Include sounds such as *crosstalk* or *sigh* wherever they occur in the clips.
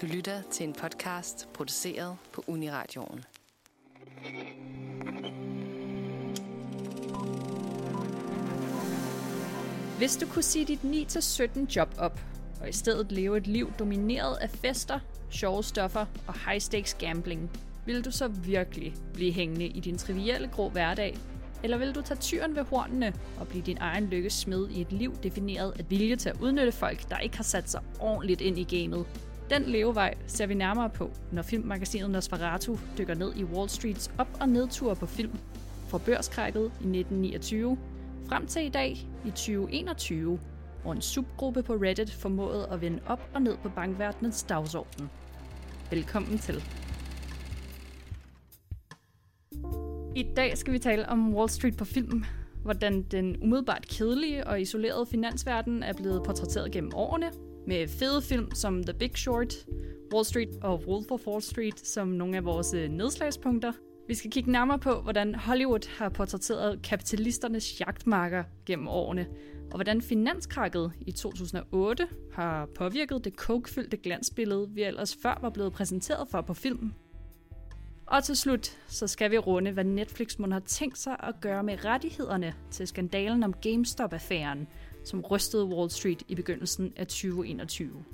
Du lytter til en podcast produceret på Uniradioen. Hvis du kunne sige dit 9-17 job op, og i stedet leve et liv domineret af fester, sjove stoffer og high-stakes gambling, vil du så virkelig blive hængende i din trivielle grå hverdag? Eller vil du tage tyren ved hornene og blive din egen lykkes smed i et liv defineret af vilje til at udnytte folk, der ikke har sat sig ordentligt ind i gamet? Den levevej ser vi nærmere på, når filmmagasinet Nosferatu dykker ned i Wall Streets op- og nedtur på film. Fra børskrækket i 1929 frem til i dag i 2021, hvor en subgruppe på Reddit formåede at vende op og ned på bankverdenens dagsorden. Velkommen til. I dag skal vi tale om Wall Street på film, hvordan den umiddelbart kedelige og isolerede finansverden er blevet portrætteret gennem årene, med fede film som The Big Short, Wall Street og Wolf of Wall Street som nogle af vores øh, nedslagspunkter. Vi skal kigge nærmere på, hvordan Hollywood har portrætteret kapitalisternes jagtmarker gennem årene, og hvordan finanskrakket i 2008 har påvirket det kokfyldte glansbillede, vi ellers før var blevet præsenteret for på film. Og til slut, så skal vi runde, hvad Netflix må har tænkt sig at gøre med rettighederne til skandalen om GameStop-affæren, som rystede Wall Street i begyndelsen af 2021.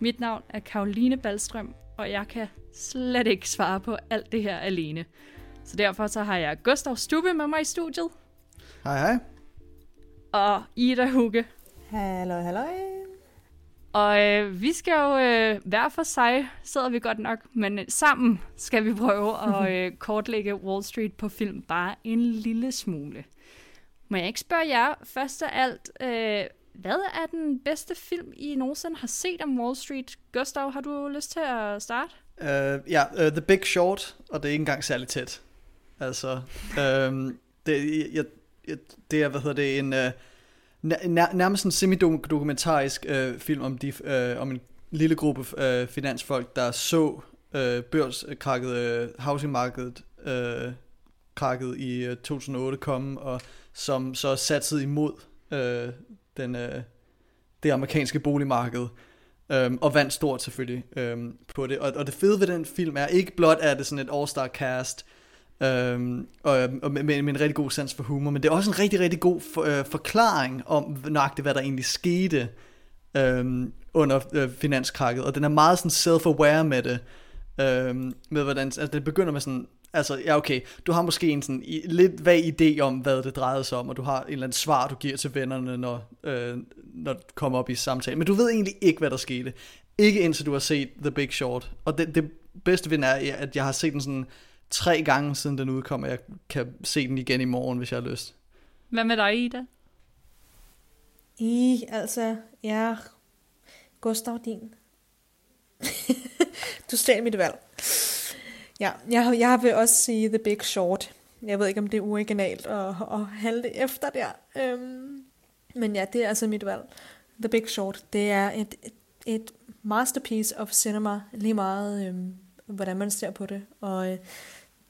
Mit navn er Karoline Ballstrøm, og jeg kan slet ikke svare på alt det her alene. Så derfor så har jeg Gustav Stube med mig i studiet. Hej hej. Og Ida Hugge. Hallo, hallo. Og øh, vi skal jo øh, hver for sig, sidder vi godt nok, men øh, sammen skal vi prøve at *laughs* øh, kortlægge Wall Street på film bare en lille smule. Må jeg ikke spørge jer først af alt, øh, hvad er den bedste film, I nogensinde har set om Wall Street? Gustav, har du lyst til at starte? Uh, ja, uh, The Big Short, og det er ikke engang særlig tæt. Altså, um, det, jeg, jeg, det er, hvad hedder det, en... Uh, nær, nærmest en semi-dokumentarisk uh, film om, de, uh, om en lille gruppe uh, finansfolk, der så uh, børskrakket, uh, housingmarkedet uh, krakket i øh, 2008 komme, og som så satsede imod øh, den, øh, det amerikanske boligmarked. øh, og vandt stort selvfølgelig øh, på det. Og, og det fede ved den film er ikke blot, at det sådan et all-star cast, um, og, og med, med, en rigtig god sans for humor, men det er også en rigtig, rigtig god for, øh, forklaring om nøjagtigt, hvad der egentlig skete um, under øh, finanskrakket. Og den er meget sådan self-aware med det. Um, med hvordan, altså det begynder med sådan, altså ja okay, du har måske en sådan i, lidt vag idé om, hvad det drejede sig om, og du har en eller anden svar, du giver til vennerne, når, øh, når du kommer op i samtale. Men du ved egentlig ikke, hvad der skete. Ikke indtil du har set The Big Short. Og det, det bedste ved den er, at jeg har set den sådan tre gange, siden den udkom, og jeg kan se den igen i morgen, hvis jeg har lyst. Hvad med dig, Ida? I, altså, ja, Gustav din. *laughs* du stjal mit valg. Ja, jeg, jeg vil også sige The Big Short. Jeg ved ikke, om det er originalt at, at handle efter der. Øhm, men ja, det er altså mit valg. The Big Short, det er et, et, et masterpiece of cinema, lige meget øhm, hvordan man ser på det. Og øh,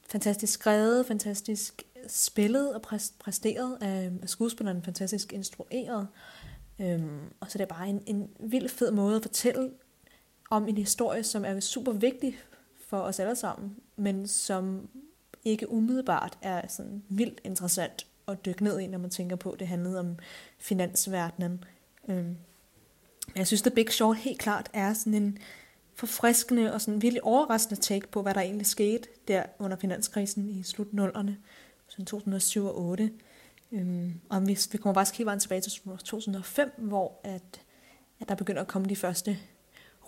fantastisk skrevet, fantastisk spillet og præsteret af, af skuespilleren, fantastisk instrueret. Øhm, og så det er bare en, en vild fed måde at fortælle om en historie, som er super vigtig for os alle sammen, men som ikke umiddelbart er sådan vildt interessant at dykke ned i, når man tænker på, at det handlede om finansverdenen. Øhm. Jeg synes, The Big Short helt klart er sådan en forfriskende og sådan virkelig overraskende take på, hvad der egentlig skete der under finanskrisen i slut 0'erne, sådan 2007 og 2008. Øhm, og vi, vi kommer faktisk helt vejen tilbage til 2005, hvor at, at der begynder at komme de første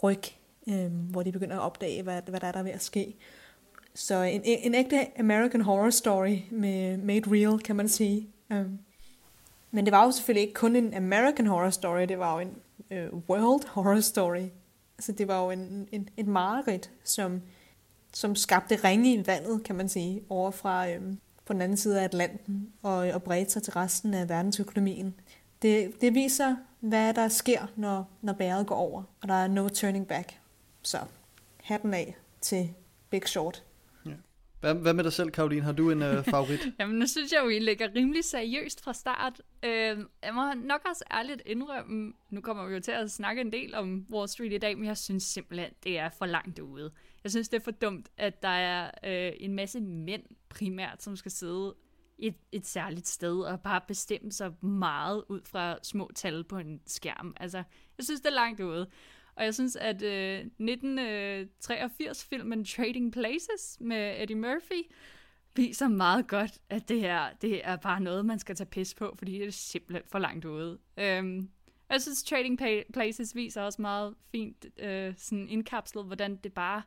ryg, øh, hvor de begynder at opdage, hvad, hvad der er der er ved at ske. Så en, en ægte American Horror Story med Made Real, kan man sige. Øh. men det var jo selvfølgelig ikke kun en American Horror Story, det var jo en øh, World Horror Story. Altså det var jo en, en, et mareridt, som, som skabte ringe i vandet, kan man sige, over fra øh, på den anden side af Atlanten og, og bredte sig til resten af verdensøkonomien. Det, det viser, hvad der sker, når, når bæret går over, og der er no turning back. Så hatten af til Big Short. Hvad, hvad med dig selv, Karoline? Har du en øh, favorit? *laughs* Jamen, nu synes jeg jo, I ligger rimelig seriøst fra start. Øh, jeg må nok også ærligt indrømme, nu kommer vi jo til at snakke en del om Wall Street i dag, men jeg synes simpelthen, det er for langt ude. Jeg synes, det er for dumt, at der er øh, en masse mænd primært, som skal sidde et, et særligt sted og bare bestemme sig meget ud fra små tal på en skærm. Altså, jeg synes, det er langt ude. Og jeg synes, at øh, 1983-filmen øh, Trading Places med Eddie Murphy viser meget godt, at det her det er bare noget, man skal tage pis på, fordi det er simpelthen for langt ude. Øhm, jeg synes, Trading Places viser også meget fint øh, sådan indkapslet, hvordan det bare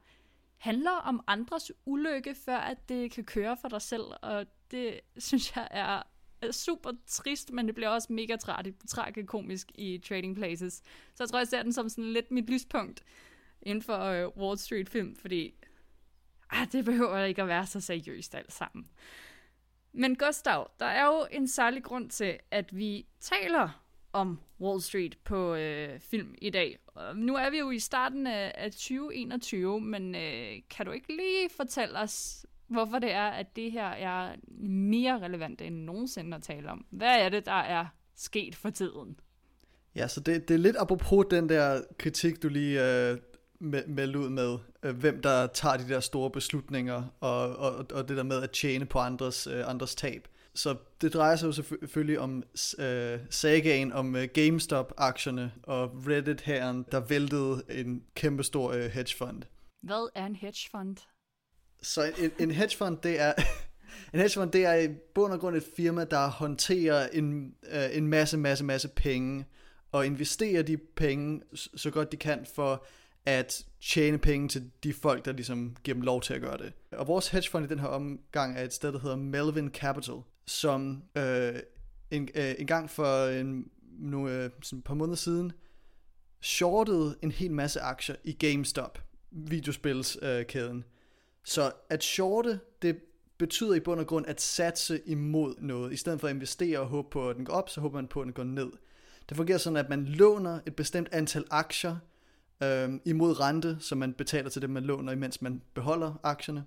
handler om andres ulykke, før at det kan køre for dig selv, og det synes jeg er super trist, men det bliver også mega tragikomisk i Trading Places. Så jeg tror, jeg ser den som sådan lidt mit lyspunkt inden for uh, Wall Street film, fordi ah, det behøver ikke at være så seriøst alt sammen. Men Gustav, der er jo en særlig grund til, at vi taler om Wall Street på øh, film i dag. Og nu er vi jo i starten af, af 2021, men øh, kan du ikke lige fortælle os, hvorfor det er, at det her er mere relevant end nogensinde at tale om. Hvad er det, der er sket for tiden? Ja, så det, det er lidt apropos den der kritik, du lige øh, meldte ud med, øh, hvem der tager de der store beslutninger, og, og, og det der med at tjene på andres, øh, andres tab. Så det drejer sig jo selvfølgelig om øh, sagaen om øh, GameStop-aktierne og Reddit-herren, der væltede en kæmpestor øh, hedgefond. Hvad er en hedgefond? Så en, en hedgefond, det er... *laughs* En hedgefond, det er i bund og grund et firma, der håndterer en, øh, en masse, masse, masse penge, og investerer de penge så godt de kan for at tjene penge til de folk, der ligesom giver dem lov til at gøre det. Og vores hedgefond i den her omgang er et sted, der hedder Melvin Capital, som øh, en, øh, en gang for en, nu, øh, sådan et par måneder siden shortede en hel masse aktier i GameStop, videospilskæden. Øh, så at shorte, det betyder i bund og grund at satse imod noget. I stedet for at investere og håbe på, at den går op, så håber man på, at den går ned. Det fungerer sådan, at man låner et bestemt antal aktier øhm, imod rente, som man betaler til dem, man låner, imens man beholder aktierne.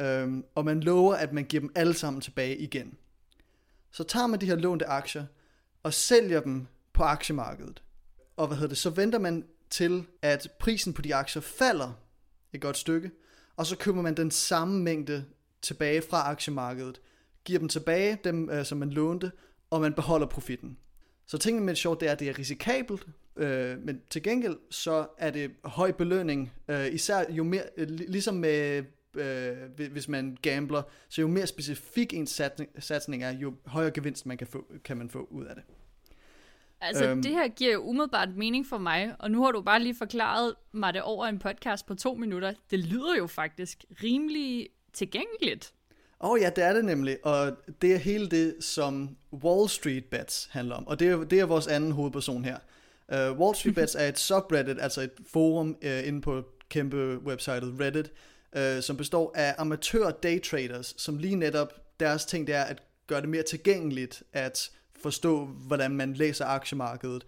Øhm, og man lover, at man giver dem alle sammen tilbage igen. Så tager man de her lånte aktier og sælger dem på aktiemarkedet. Og hvad hedder det, så venter man til, at prisen på de aktier falder et godt stykke, og så køber man den samme mængde tilbage fra aktiemarkedet, giver dem tilbage, dem øh, som man lånte, og man beholder profitten. Så tingene med et short, det er, at det er risikabelt, øh, men til gengæld så er det høj belønning, øh, især jo mere, øh, ligesom med, øh, hvis man gambler, så jo mere specifik en satsning er, jo højere gevinst man kan, få, kan man få ud af det. Altså, øhm, det her giver jo umiddelbart mening for mig, og nu har du bare lige forklaret mig det over en podcast på to minutter. Det lyder jo faktisk rimelig tilgængeligt. Åh oh, ja, det er det nemlig, og det er hele det, som Wall Street Bets handler om, og det er, det er vores anden hovedperson her. Uh, Wall Street Bets er et *laughs* subreddit, altså et forum uh, inde på kæmpe websitet Reddit, uh, som består af amatør daytraders, som lige netop deres ting det er at gøre det mere tilgængeligt at forstå, hvordan man læser aktiemarkedet,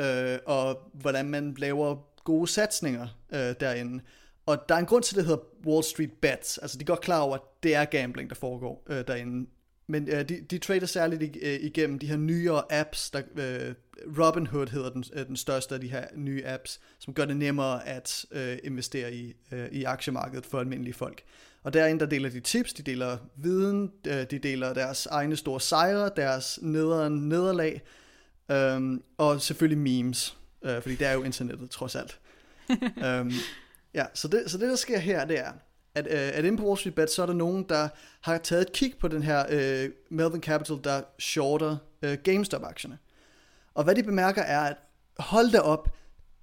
øh, og hvordan man laver gode satsninger øh, derinde. Og der er en grund til, at det hedder Wall Street Bets. Altså, de er godt klar over, at det er gambling, der foregår øh, derinde. Men øh, de, de trader særligt øh, igennem de her nyere apps, der, øh, Robinhood hedder den, øh, den største af de her nye apps, som gør det nemmere at øh, investere i, øh, i aktiemarkedet for almindelige folk. Og derinde der deler de tips, de deler viden, øh, de deler deres egne store sejre, deres nederen nederlag, øhm, og selvfølgelig memes, øh, fordi det er jo internettet trods alt. *laughs* øhm, ja, så det, så det der sker her, det er, at, øh, at inde på Wall Street Bet, så er der nogen, der har taget et kig på den her øh, Melvin Capital, der shorter øh, GameStop-aktierne. Og hvad de bemærker er, at hold da op,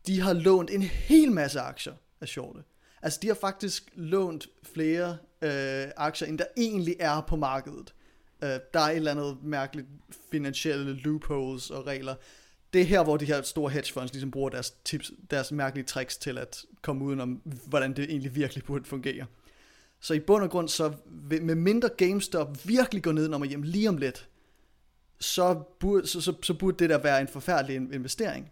de har lånt en hel masse aktier af shorte. Altså de har faktisk lånt flere øh, aktier, end der egentlig er på markedet. Øh, der er et eller andet mærkeligt finansielle loopholes og regler. Det er her, hvor de her store hedge funds ligesom bruger deres, tips, deres mærkelige tricks til at komme udenom, hvordan det egentlig virkelig burde fungere. Så i bund og grund, så med mindre GameStop virkelig går ned når man hjem lige om lidt, så burde, så, så, så burde det der være en forfærdelig investering.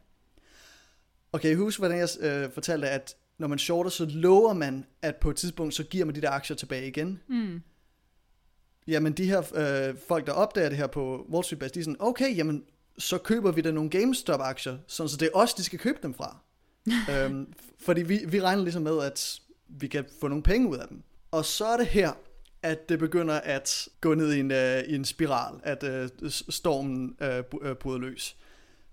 Okay, husk, hvordan jeg øh, fortalte, at når man shorter, så lover man, at på et tidspunkt, så giver man de der aktier tilbage igen. Mm. Jamen de her øh, folk, der opdager det her på Wall Street Bets, de er sådan, okay, jamen så køber vi da nogle GameStop-aktier, sådan så det er os, de skal købe dem fra. *laughs* øhm, fordi vi, vi regner ligesom med, at vi kan få nogle penge ud af dem. Og så er det her, at det begynder at gå ned i en, uh, i en spiral, at uh, stormen uh, bryder løs.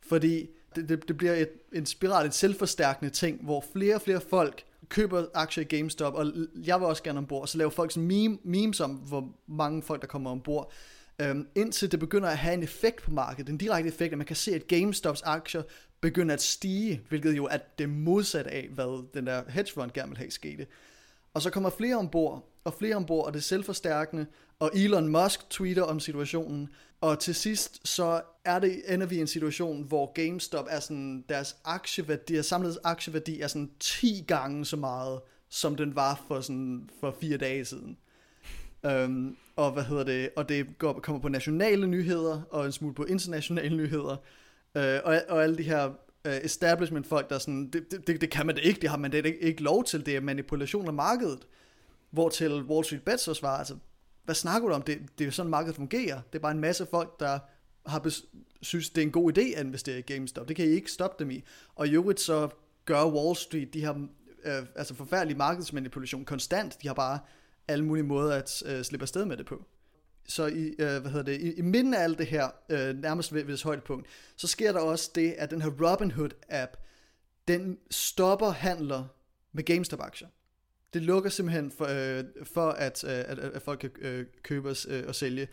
Fordi det, det, det bliver et, en spiral, et selvforstærkende ting, hvor flere og flere folk køber aktier i GameStop, og jeg vil også gerne ombord, og så laver folk sådan meme, memes om, hvor mange folk, der kommer ombord, øhm, indtil det begynder at have en effekt på markedet, en direkte effekt, at man kan se, at GameStops aktier begynder at stige, hvilket jo er det modsatte af, hvad den der hedge fund gerne vil have skete. Og så kommer flere ombord, og flere ombord, og det er selvforstærkende, og Elon Musk tweeter om situationen, og til sidst så er det, ender vi i en situation, hvor GameStop er sådan, deres aktieværdi, deres samlede aktieværdi er sådan 10 gange så meget, som den var for, sådan, for fire dage siden. Um, og hvad hedder det, og det går, kommer på nationale nyheder, og en smule på internationale nyheder, uh, og, og alle de her Øh, uh, establishment folk, der sådan, det, det, det kan man da ikke, det har man da ikke, ikke lov til, det er manipulation af markedet. Hvor til Wall Street Bets så svarer, altså, hvad snakker du om? Det, det er jo sådan, markedet fungerer. Det er bare en masse folk, der har bes- synes, det er en god idé at investere i GameStop. Det kan I ikke stoppe dem i. Og i øvrigt så gør Wall Street de her øh, altså forfærdelig markedsmanipulation konstant. De har bare alle mulige måder at øh, slippe afsted med det på. Så i, øh, hvad hedder det, i, i midten af alt det her, øh, nærmest ved, ved dets højdepunkt, så sker der også det, at den her Robinhood-app, den stopper handler med GameStop-aktier. Det lukker simpelthen for, øh, for at, øh, at, at folk kan øh, købe og, øh, og sælge.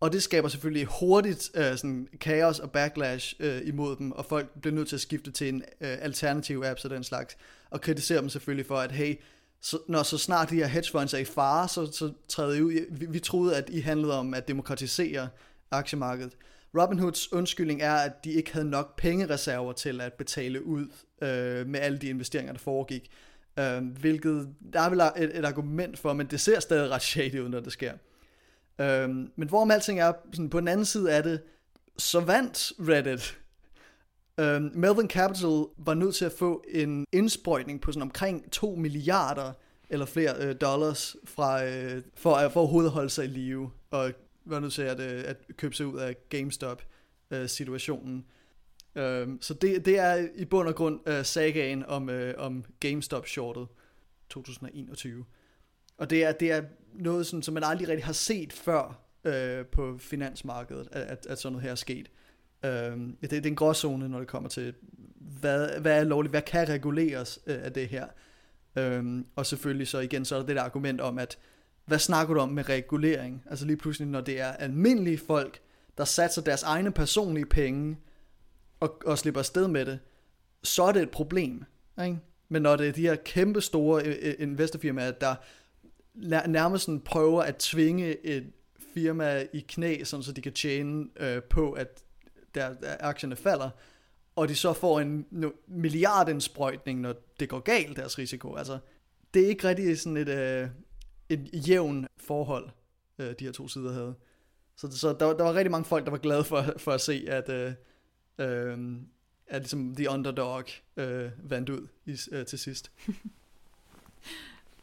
Og det skaber selvfølgelig hurtigt øh, sådan kaos og backlash øh, imod dem, og folk bliver nødt til at skifte til en øh, alternativ app og den slags, og kritisere dem selvfølgelig for, at hey, så, når så snart de her hedge funds er i fare, så, så træder I ud. Vi, vi troede, at I handlede om at demokratisere aktiemarkedet. Robinhoods undskyldning er, at de ikke havde nok pengereserver til at betale ud øh, med alle de investeringer, der foregik. Øh, hvilket der er vel et, et argument for, men det ser stadig ret shady ud, når det sker. Øh, men hvorom alting er, sådan, på den anden side af det, så vandt Reddit. Øh, Melvin Capital var nødt til at få en indsprøjtning på sådan omkring 2 milliarder eller flere øh, dollars fra, øh, for, øh, for at holde sig i live, og var nødt til at, øh, at købe sig ud af GameStop-situationen. Øh, Um, så det, det er i bund og grund uh, sagaen om, uh, om GameStop-shortet 2021. Og det er, det er noget, sådan, som man aldrig rigtig har set før uh, på finansmarkedet, at, at sådan noget her er sket. Øh, det, det er en gråzone, når det kommer til, hvad, hvad er lovligt, hvad kan reguleres øh, af det her. Um, og selvfølgelig så igen, så er der det der argument om, at hvad snakker du om med regulering? Altså lige pludselig, når det er almindelige folk, der satser deres egne personlige penge og, og slipper afsted med det, så er det et problem. Ikke? Men når det er de her kæmpe store øh, øh, investorfirmaer, der nærmest sådan prøver at tvinge et firma i knæ, sådan så de kan tjene øh, på, at der, der aktierne falder, og de så får en no, milliardindsprøjtning, når det går galt, deres risiko. Altså, det er ikke rigtig sådan et, øh, et jævn forhold, øh, de her to sider havde. Så, så der, der var rigtig mange folk, der var glade for, for at se, at, øh, øh, at ligesom the underdog øh, vandt ud i, øh, til sidst. *laughs*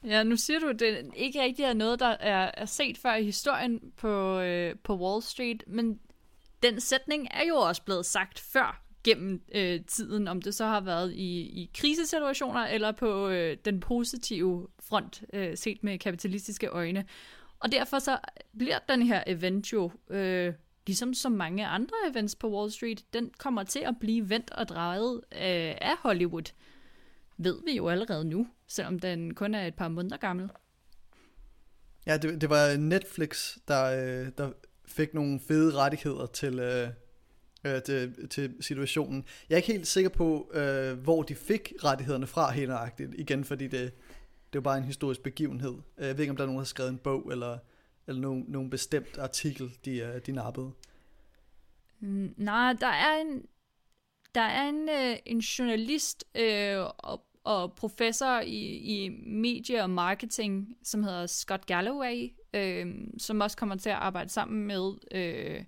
Ja, nu siger du, at det ikke rigtig er noget, der er, er set før i historien på, øh, på Wall Street, men den sætning er jo også blevet sagt før gennem øh, tiden, om det så har været i, i krisesituationer eller på øh, den positive front, øh, set med kapitalistiske øjne. Og derfor så bliver den her event jo øh, ligesom så mange andre events på Wall Street, den kommer til at blive vendt og drejet øh, af Hollywood. Ved vi jo allerede nu, selvom den kun er et par måneder gammel. Ja, det, det var Netflix, der, øh, der fik nogle fede rettigheder til, øh, øh, til, til situationen. Jeg er ikke helt sikker på, øh, hvor de fik rettighederne fra helt nøjagtigt. Igen, fordi det, det var bare en historisk begivenhed. Øh, jeg ved ikke, om der er nogen, der har skrevet en bog, eller eller nogen, nogen bestemt artikel, de, øh, de nappede? Mm, nej, der er en, der er en, øh, en journalist øh, og, og professor i, i medie og marketing, som hedder Scott Galloway, øh, som også kommer til at arbejde sammen med, øh,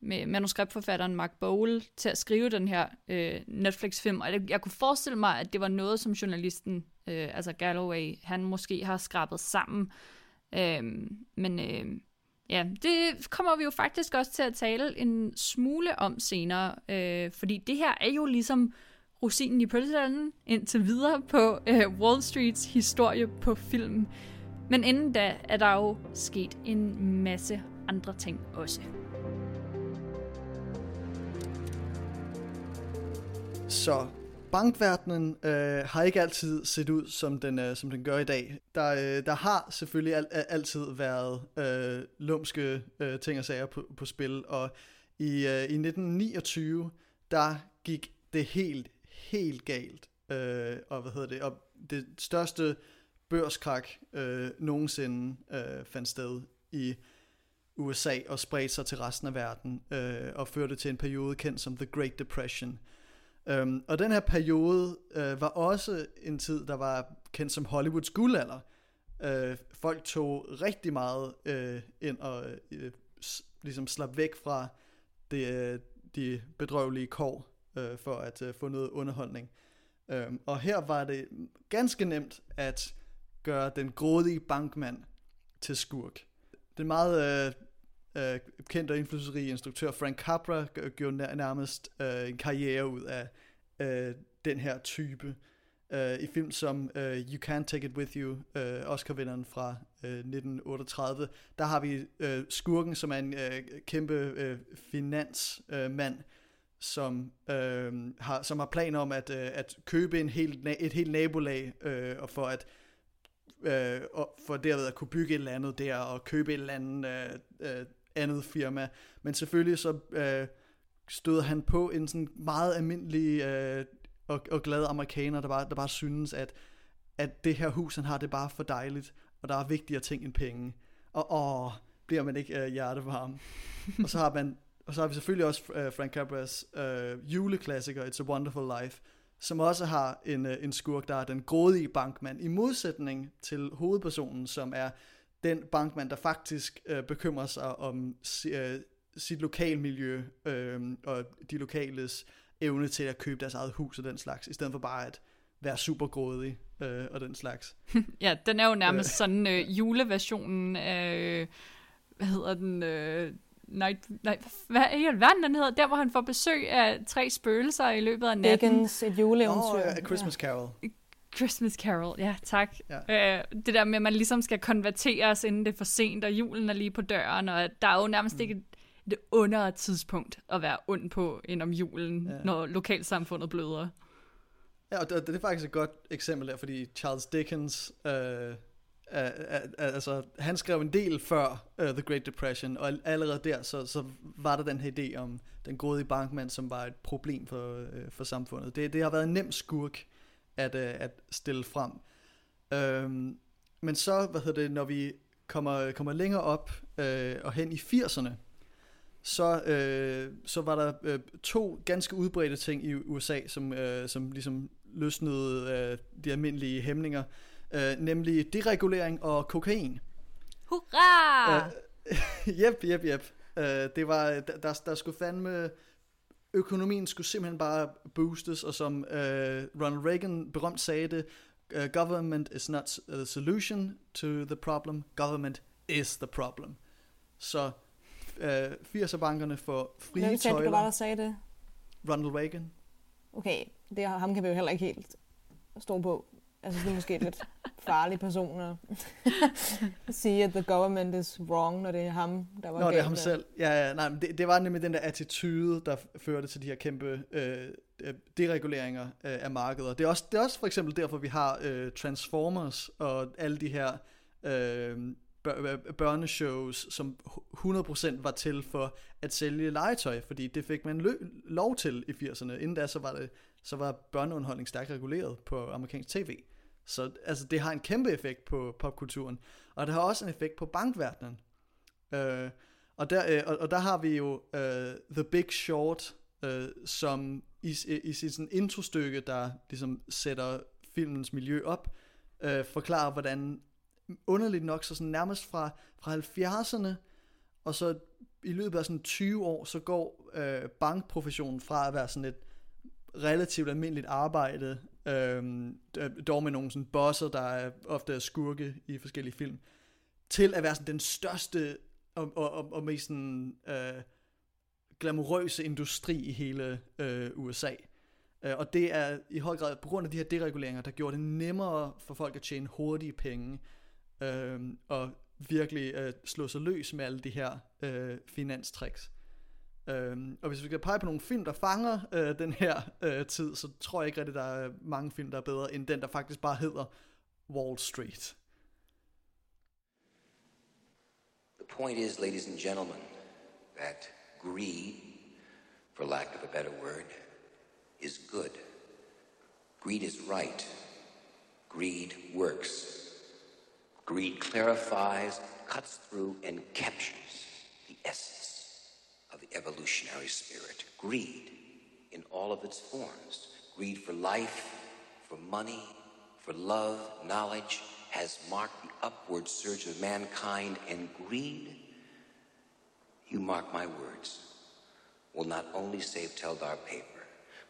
med manuskriptforfatteren Mark Bowl til at skrive den her øh, Netflix-film. Og jeg, jeg kunne forestille mig, at det var noget, som journalisten øh, altså Galloway, han måske har skrabet sammen. Øh, men øh, ja, det kommer vi jo faktisk også til at tale en smule om senere, øh, fordi det her er jo ligesom rosinen i pølsehallen indtil videre på øh, Wall Streets historie på film. Men inden da er der jo sket en masse andre ting også. Så bankverdenen øh, har ikke altid set ud, som den, øh, som den gør i dag. Der, øh, der har selvfølgelig al, altid været øh, lumske øh, ting og sager på, på spil, og i, øh, i 1929, der gik det helt, helt galt. Øh, og hvad hedder det? Og det største børskrak øh, nogensinde øh, fandt sted i USA og spredte sig til resten af verden øh, og førte til en periode kendt som The Great Depression. Um, og den her periode øh, var også en tid, der var kendt som Hollywoods guldalder. Øh, folk tog rigtig meget øh, ind og øh, ligesom slap væk fra det, øh, de bedrøvelige kår øh, for at øh, få noget underholdning. Um, og her var det ganske nemt at gøre den grådige bankmand til skurk. Den meget øh, øh, kendte og indflydelsesrige instruktør Frank Capra gjorde nærmest øh, en karriere ud af øh, den her type. øh, I film som øh, You Can't Take It With You, øh, Oscar-vinderen fra øh, 1938, der har vi øh, skurken, som er en øh, kæmpe øh, finansmand, øh, som, øh, har, som har planer om at, øh, at købe en hel, et helt nabolag, øh, og for at uh, og for derved at kunne bygge et eller andet der, og købe et eller andet, uh, uh, andet firma. Men selvfølgelig så... Uh, støder han på en sådan meget almindelig øh, og, og glad amerikaner, der bare, der bare synes, at, at det her hus, han har, det er bare for dejligt, og der er vigtigere ting end penge. Og åh, bliver man ikke øh, hjertevarm. *laughs* og så har man og så har vi selvfølgelig også øh, Frank Capras øh, juleklassiker It's a Wonderful Life, som også har en, øh, en skurk, der er den grådige bankmand, i modsætning til hovedpersonen, som er den bankmand, der faktisk øh, bekymrer sig om øh, sit lokalmiljø øh, og de lokales evne til at købe deres eget hus og den slags, i stedet for bare at være super grådig øh, og den slags. *laughs* ja, den er jo nærmest øh. sådan øh, juleversionen af, øh, hvad hedder den, øh, Night, nej, hvad er i alverden den hedder? Der, hvor han får besøg af tre spøgelser i løbet af natten. Dickens, et juleeventyr. Oh, A Christmas Carol. Christmas Carol, ja tak. Ja. Øh, det der med, at man ligesom skal konverteres, inden det er for sent, og julen er lige på døren, og der er jo nærmest mm. ikke det under tidspunkt at være ond på end om julen, ja. når lokalsamfundet bløder. Ja, og det, det er faktisk et godt eksempel der, fordi Charles Dickens, øh, er, altså, han skrev en del før uh, The Great Depression, og allerede der, så, så var der den her idé om den gode bankmand, som var et problem for, uh, for samfundet. Det, det har været en nem skurk at, uh, at stille frem. Um, men så, hvad hedder det, når vi kommer, kommer længere op uh, og hen i 80'erne, så, øh, så var der øh, to ganske udbredte ting i USA, som, øh, som ligesom løsnede øh, de almindelige hæmninger, øh, nemlig deregulering og kokain. Hurra! Øh, *laughs* jep, jep, jep. Øh, det var, der, der skulle fandme, økonomien skulle simpelthen bare boostes, og som øh, Ronald Reagan berømt sagde det, uh, government is not the solution to the problem, government is the problem. Så øh, 80'er-bankerne for frie Hvem tøjler. Hvem der sagde det? Ronald Reagan. Okay, det, ham kan vi jo heller ikke helt stå på. Altså, det er måske lidt farlig person at *laughs* sige, at the government is wrong, når det er ham, der var Nå, det er ham selv. Ja, ja nej, men det, det var nemlig den der attitude, der førte til de her kæmpe øh, øh dereguleringer øh, af markedet. Det er, også, det er også for eksempel derfor, vi har øh, Transformers og alle de her øh, Øh, børneshows, som 100% var til for at sælge legetøj, fordi det fik man lø- lov til i 80'erne. Inden da, så var, det, så var børneunderholdning stærkt reguleret på amerikansk tv. Så altså, det har en kæmpe effekt på popkulturen. Og det har også en effekt på bankverdenen. Øh, og, der, øh, og, og der har vi jo øh, The Big Short, øh, som i, i sit sådan introstykke, der ligesom sætter filmens miljø op, øh, forklarer, hvordan underligt nok, så sådan nærmest fra, fra 70'erne, og så i løbet af sådan 20 år, så går øh, bankprofessionen fra at være sådan et relativt almindeligt arbejde, øh, dog med nogle sådan bosser, der er ofte er skurke i forskellige film, til at være sådan den største og, og, og, og mest sådan, øh, glamourøse industri i hele øh, USA. Øh, og det er i høj grad på grund af de her dereguleringer, der gjorde det nemmere for folk at tjene hurtige penge, øh, og virkelig øh, slå sig løs med alle de her øh, finanstricks. Øhm, og hvis vi skal pege på nogle film, der fanger øh, den her øh, tid, så tror jeg ikke rigtig, der er mange film, der er bedre end den, der faktisk bare hedder Wall Street. The point is, ladies and gentlemen, that greed, for lack of a better word, is good. Greed is right. Greed works. Greed clarifies, cuts through, and captures the essence of the evolutionary spirit. Greed in all of its forms. Greed for life, for money, for love, knowledge, has marked the upward surge of mankind, and greed, you mark my words, will not only save Teldar paper,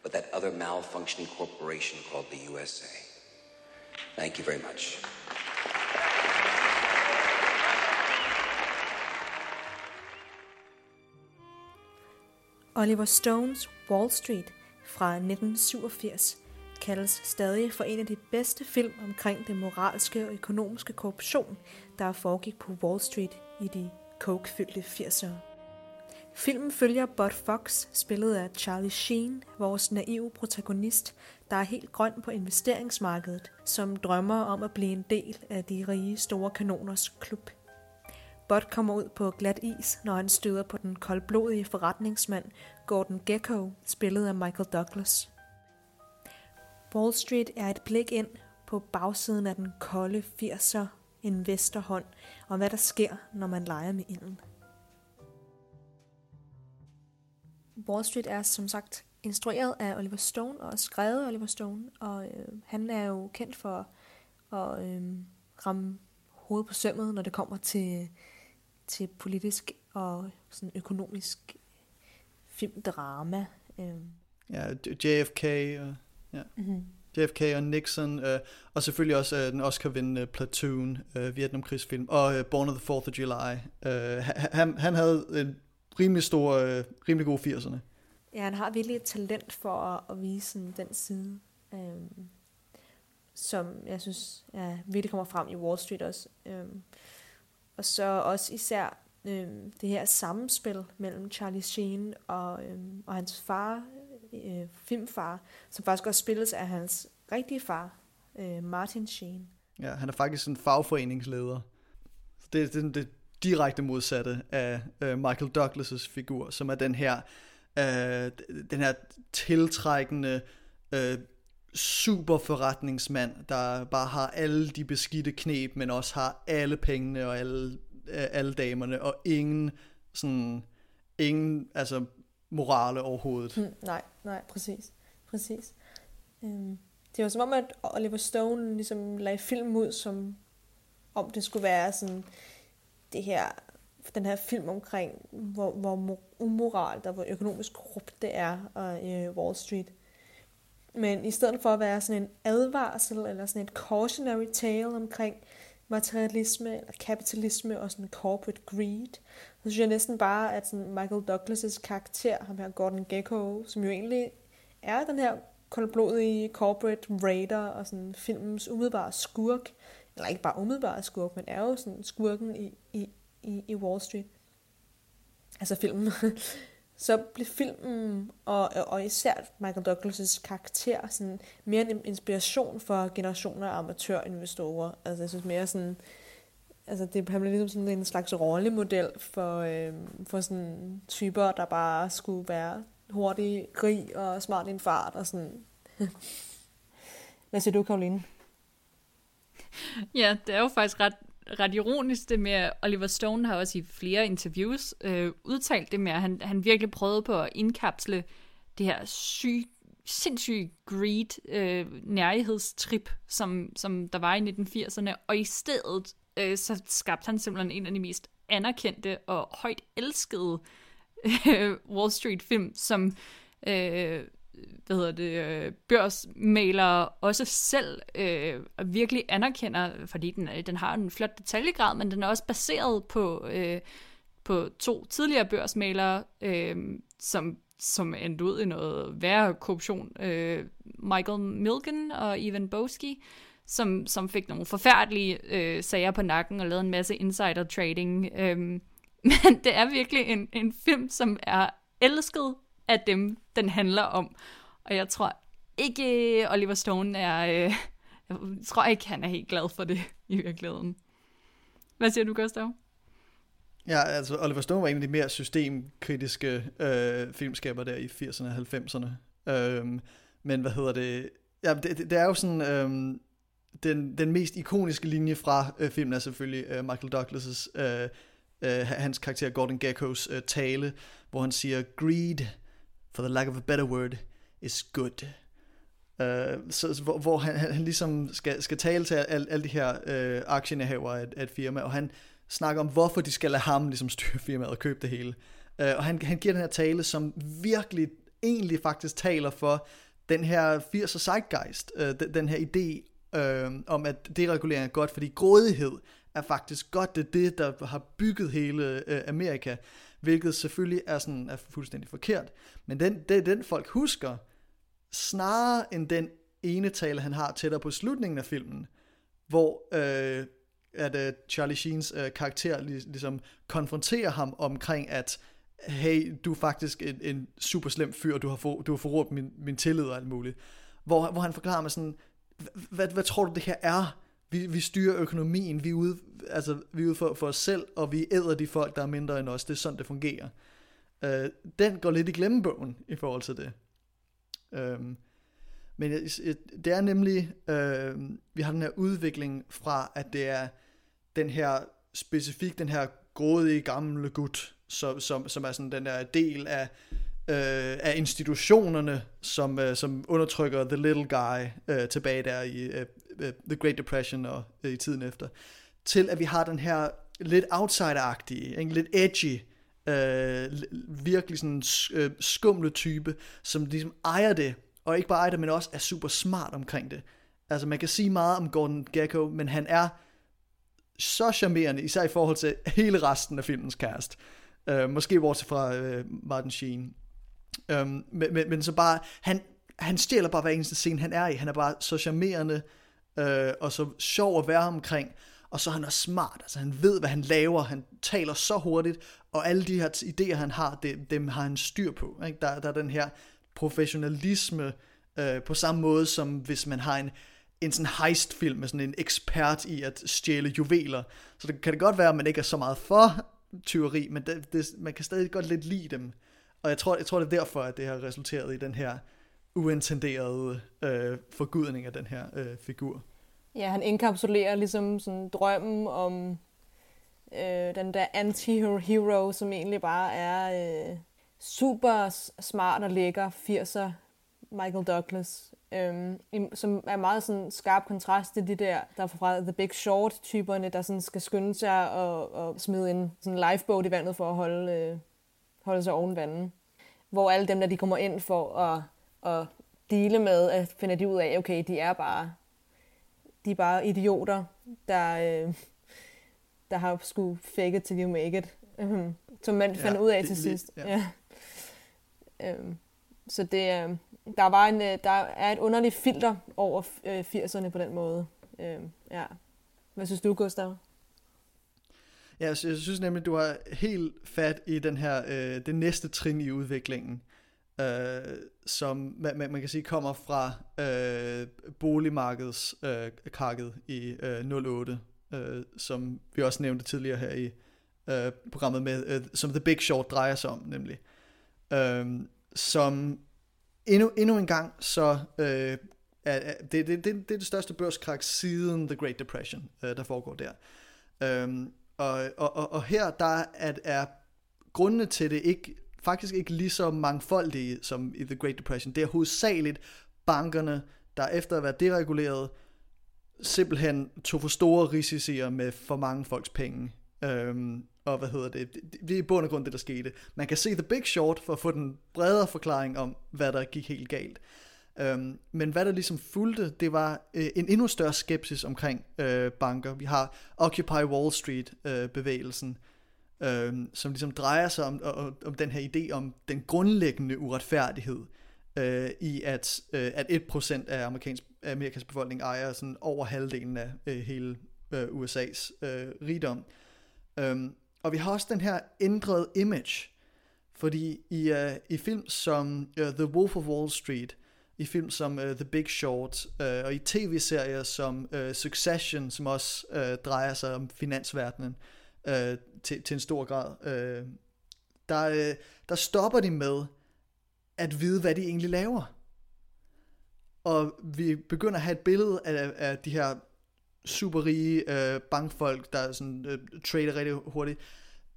but that other malfunctioning corporation called the USA. Thank you very much. Oliver Stones Wall Street fra 1987 kaldes stadig for en af de bedste film omkring den moralske og økonomiske korruption, der foregik på Wall Street i de coke-fyldte 80'ere. Filmen følger Bud Fox, spillet af Charlie Sheen, vores naive protagonist, der er helt grøn på investeringsmarkedet, som drømmer om at blive en del af de rige store kanoners klub. Bot kommer ud på glat is, når han støder på den koldblodige forretningsmand Gordon Gecko, spillet af Michael Douglas. Wall Street er et blik ind på bagsiden af den kolde 80'er investorhånd, og hvad der sker, når man leger med ilden. Wall Street er som sagt instrueret af Oliver Stone og skrevet af Oliver Stone, og øh, han er jo kendt for at øh, ramme hovedet på sømmet, når det kommer til, til politisk og sådan økonomisk filmdrama. Øh. Ja, JFK og Ja. Mm-hmm. JFK og Nixon, øh, og selvfølgelig også øh, den Oscar-vindende Platoon, øh, Vietnamkrigsfilm, og øh, Born of the 4th of July. Øh, han, han havde en rimelig stor, øh, rimelig god 80'erne. Ja, han har virkelig et talent for at, at vise sådan, den side, øh, som jeg synes ja, virkelig kommer frem i Wall Street også. Øh, og så også især øh, det her samspil mellem Charlie Sheen og, øh, og hans far, øh, filmfar, som faktisk også spilles af hans rigtige far, øh, Martin Sheen. Ja, han er faktisk en fagforeningsleder. Det er det, det direkte modsatte af øh, Michael Douglas' figur, som er den her, øh, den her tiltrækkende øh, super forretningsmand, der bare har alle de beskidte knep, men også har alle pengene og alle, øh, alle damerne, og ingen sådan, ingen, altså morale overhovedet. Mm, nej, nej, præcis. præcis. Øhm, det var som om, at Oliver Stone ligesom lagde film ud, som om det skulle være sådan det her, den her film omkring, hvor, hvor umoral og hvor økonomisk korrupt det er og øh, Wall Street. Men i stedet for at være sådan en advarsel, eller sådan et cautionary tale omkring materialisme, eller kapitalisme og sådan corporate greed, så synes jeg næsten bare, at sådan Michael Douglas' karakter, ham her Gordon Gekko, som jo egentlig er den her koldblodige corporate raider og sådan filmens umiddelbare skurk, eller ikke bare umiddelbare skurk, men er jo sådan skurken i, i, i, i Wall Street. Altså filmen. *laughs* så blev filmen, og, og især Michael Douglas' karakter, sådan mere en inspiration for generationer af amatørinvestorer. Altså jeg synes mere sådan, altså det han blev ligesom sådan en slags rollemodel for, øh, for sådan typer, der bare skulle være hurtig, rig og smart i en fart og sådan. Hvad siger du, Karoline? Ja, det er jo faktisk ret ret ironisk det med, Oliver Stone har også i flere interviews øh, udtalt det med, at han, han virkelig prøvede på at indkapsle det her syg, sindssyge greed, øh, nærhedstrip, som, som der var i 1980'erne, og i stedet øh, så skabte han simpelthen en af de mest anerkendte og højt elskede øh, Wall Street film, som, øh, hvad hedder det, øh, børsmalere også selv øh, virkelig anerkender, fordi den, øh, den har en flot detaljegrad, men den er også baseret på, øh, på to tidligere børsmalere, øh, som, som endte ud i noget værre korruption. Øh, Michael Milken og Ivan Boski, som, som fik nogle forfærdelige øh, sager på nakken og lavede en masse insider trading. Øh, *laughs* men det er virkelig en, en film, som er elsket af dem, den handler om. Og jeg tror ikke, Oliver Stone er... Øh, jeg tror ikke, han er helt glad for det i virkeligheden. Hvad siger du, Gustav? Ja, altså Oliver Stone var en af de mere systemkritiske øh, filmskaber der i 80'erne og 90'erne. Øhm, men hvad hedder det? Ja, det, det er jo sådan... Øhm, den, den mest ikoniske linje fra øh, filmen er selvfølgelig øh, Michael Douglas' øh, øh, hans karakter Gordon Gekkos øh, tale, hvor han siger, greed, for the lack of a better word, is good. Uh, så, hvor, hvor han, han, han ligesom skal, skal tale til alle, alle de her øh, uh, aktieindehaver af, af et firma, og han snakker om, hvorfor de skal lade ham ligesom styre firmaet og købe det hele. Uh, og han, han giver den her tale, som virkelig egentlig faktisk taler for den her 80'er zeitgeist, uh, den, den her idé uh, om, at deregulering er godt, fordi grådighed er faktisk godt. Det er det, der har bygget hele uh, Amerika, hvilket selvfølgelig er, sådan, er fuldstændig forkert. Men den, det er den, folk husker, snarere end den ene tale, han har tættere på slutningen af filmen, hvor øh, at øh, Charlie Sheens øh, karakter ligesom konfronterer ham omkring, at hey, du er faktisk en, en super slem fyr, du har, for, du har forrådt min, min tillid og alt muligt. Hvor, hvor han forklarer mig sådan, hvad, hvad tror du det her er? Vi, vi styrer økonomien, vi er ude, altså, vi er ude for, for os selv, og vi æder de folk, der er mindre end os. Det er sådan, det fungerer. Øh, den går lidt i glemmebogen i forhold til det. Øh, men det er nemlig, øh, vi har den her udvikling fra, at det er den her specifik, den her grådige gamle gut, som, som, som er sådan den der del af, øh, af institutionerne, som, øh, som undertrykker the little guy øh, tilbage der i øh, Øh, The Great Depression og øh, i tiden efter, til at vi har den her lidt outsider-agtige, lidt edgy, øh, virkelig sådan øh, skumle type, som ligesom ejer det, og ikke bare ejer det, men også er super smart omkring det. Altså man kan sige meget om Gordon Gekko, men han er så charmerende, især i forhold til hele resten af filmens cast. Øh, måske bortset fra øh, Martin Sheen. Um, men, men, men så bare, han, han stjæler bare hver eneste scene, han er i. Han er bare så charmerende, øh, og så sjov at være omkring. Og så er han også smart, altså han ved, hvad han laver, han taler så hurtigt, og alle de her idéer, han har, det, dem har han styr på. Ikke? Der, der er den her professionalisme, øh, på samme måde som hvis man har en, en sådan heist-film med sådan en ekspert i at stjæle juveler. Så det kan det godt være, at man ikke er så meget for tyveri, men det, det, man kan stadig godt lidt lide dem. Og jeg tror, jeg tror, det er derfor, at det har resulteret i den her uintenderede øh, forgudning af den her øh, figur. Ja, han inkapsulerer ligesom sådan drømmen om øh, den der anti-hero, som egentlig bare er øh, super smart og lækker 80'er Michael Douglas, øh, som er meget sådan skarp kontrast til de der, der er fra The Big Short-typerne, der sådan skal skynde sig og, og smide en sådan lifeboat i vandet for at holde, øh, holde sig oven vandet. Hvor alle dem, der de kommer ind for at, at dele med, at finde de ud af, okay, de er bare, de er bare idioter, der, øh, der har skulle fake it till you make it. Øhm, som man fandt ja, ud af til det, sidst. Ja. ja. Øhm, så det, øh, der, var en, øh, der er et underligt filter over 80'erne øh, på den måde. Øh, ja. Hvad synes du, Gustav? Ja, jeg synes nemlig, du har helt fat i den her, øh, det næste trin i udviklingen, øh, som man, man kan sige kommer fra øh, boligmarkedskakket øh, i øh, 08, øh, som vi også nævnte tidligere her i øh, programmet med, øh, som The Big Short drejer sig om, nemlig. Øh, som endnu, endnu en gang, så øh, er, det, det, det, det er det største børskrak siden The Great Depression, øh, der foregår der. Øhm, og, og, og, og her der er, er grundene til det ikke faktisk ikke lige så mangfoldige som i The Great Depression. Det er hovedsageligt bankerne, der efter at være dereguleret, simpelthen tog for store risici med for mange folks penge. Øhm, og hvad hedder det, det, er i bund og grund det, der skete. Man kan se The Big Short for at få den bredere forklaring om, hvad der gik helt galt. Øhm, men hvad der ligesom fulgte, det var øh, en endnu større skepsis omkring øh, banker. Vi har Occupy Wall Street øh, bevægelsen, øh, som ligesom drejer sig om, om, om den her idé om den grundlæggende uretfærdighed øh, i, at, øh, at 1% af amerikansk, Amerikas befolkning ejer sådan over halvdelen af øh, hele øh, USA's øh, rigdom. Øh, og vi har også den her ændrede image, fordi i, øh, i film som øh, The Wolf of Wall Street, i film som uh, The Big Short, uh, og i tv-serier som uh, Succession, som også uh, drejer sig om finansverdenen uh, Øh, til, til en stor grad, Øh, der, øh, der stopper de med at vide, hvad de egentlig laver. Og vi begynder at have et billede af, af de her super rige øh, bankfolk, der sådan, øh, trader rigtig hurtigt,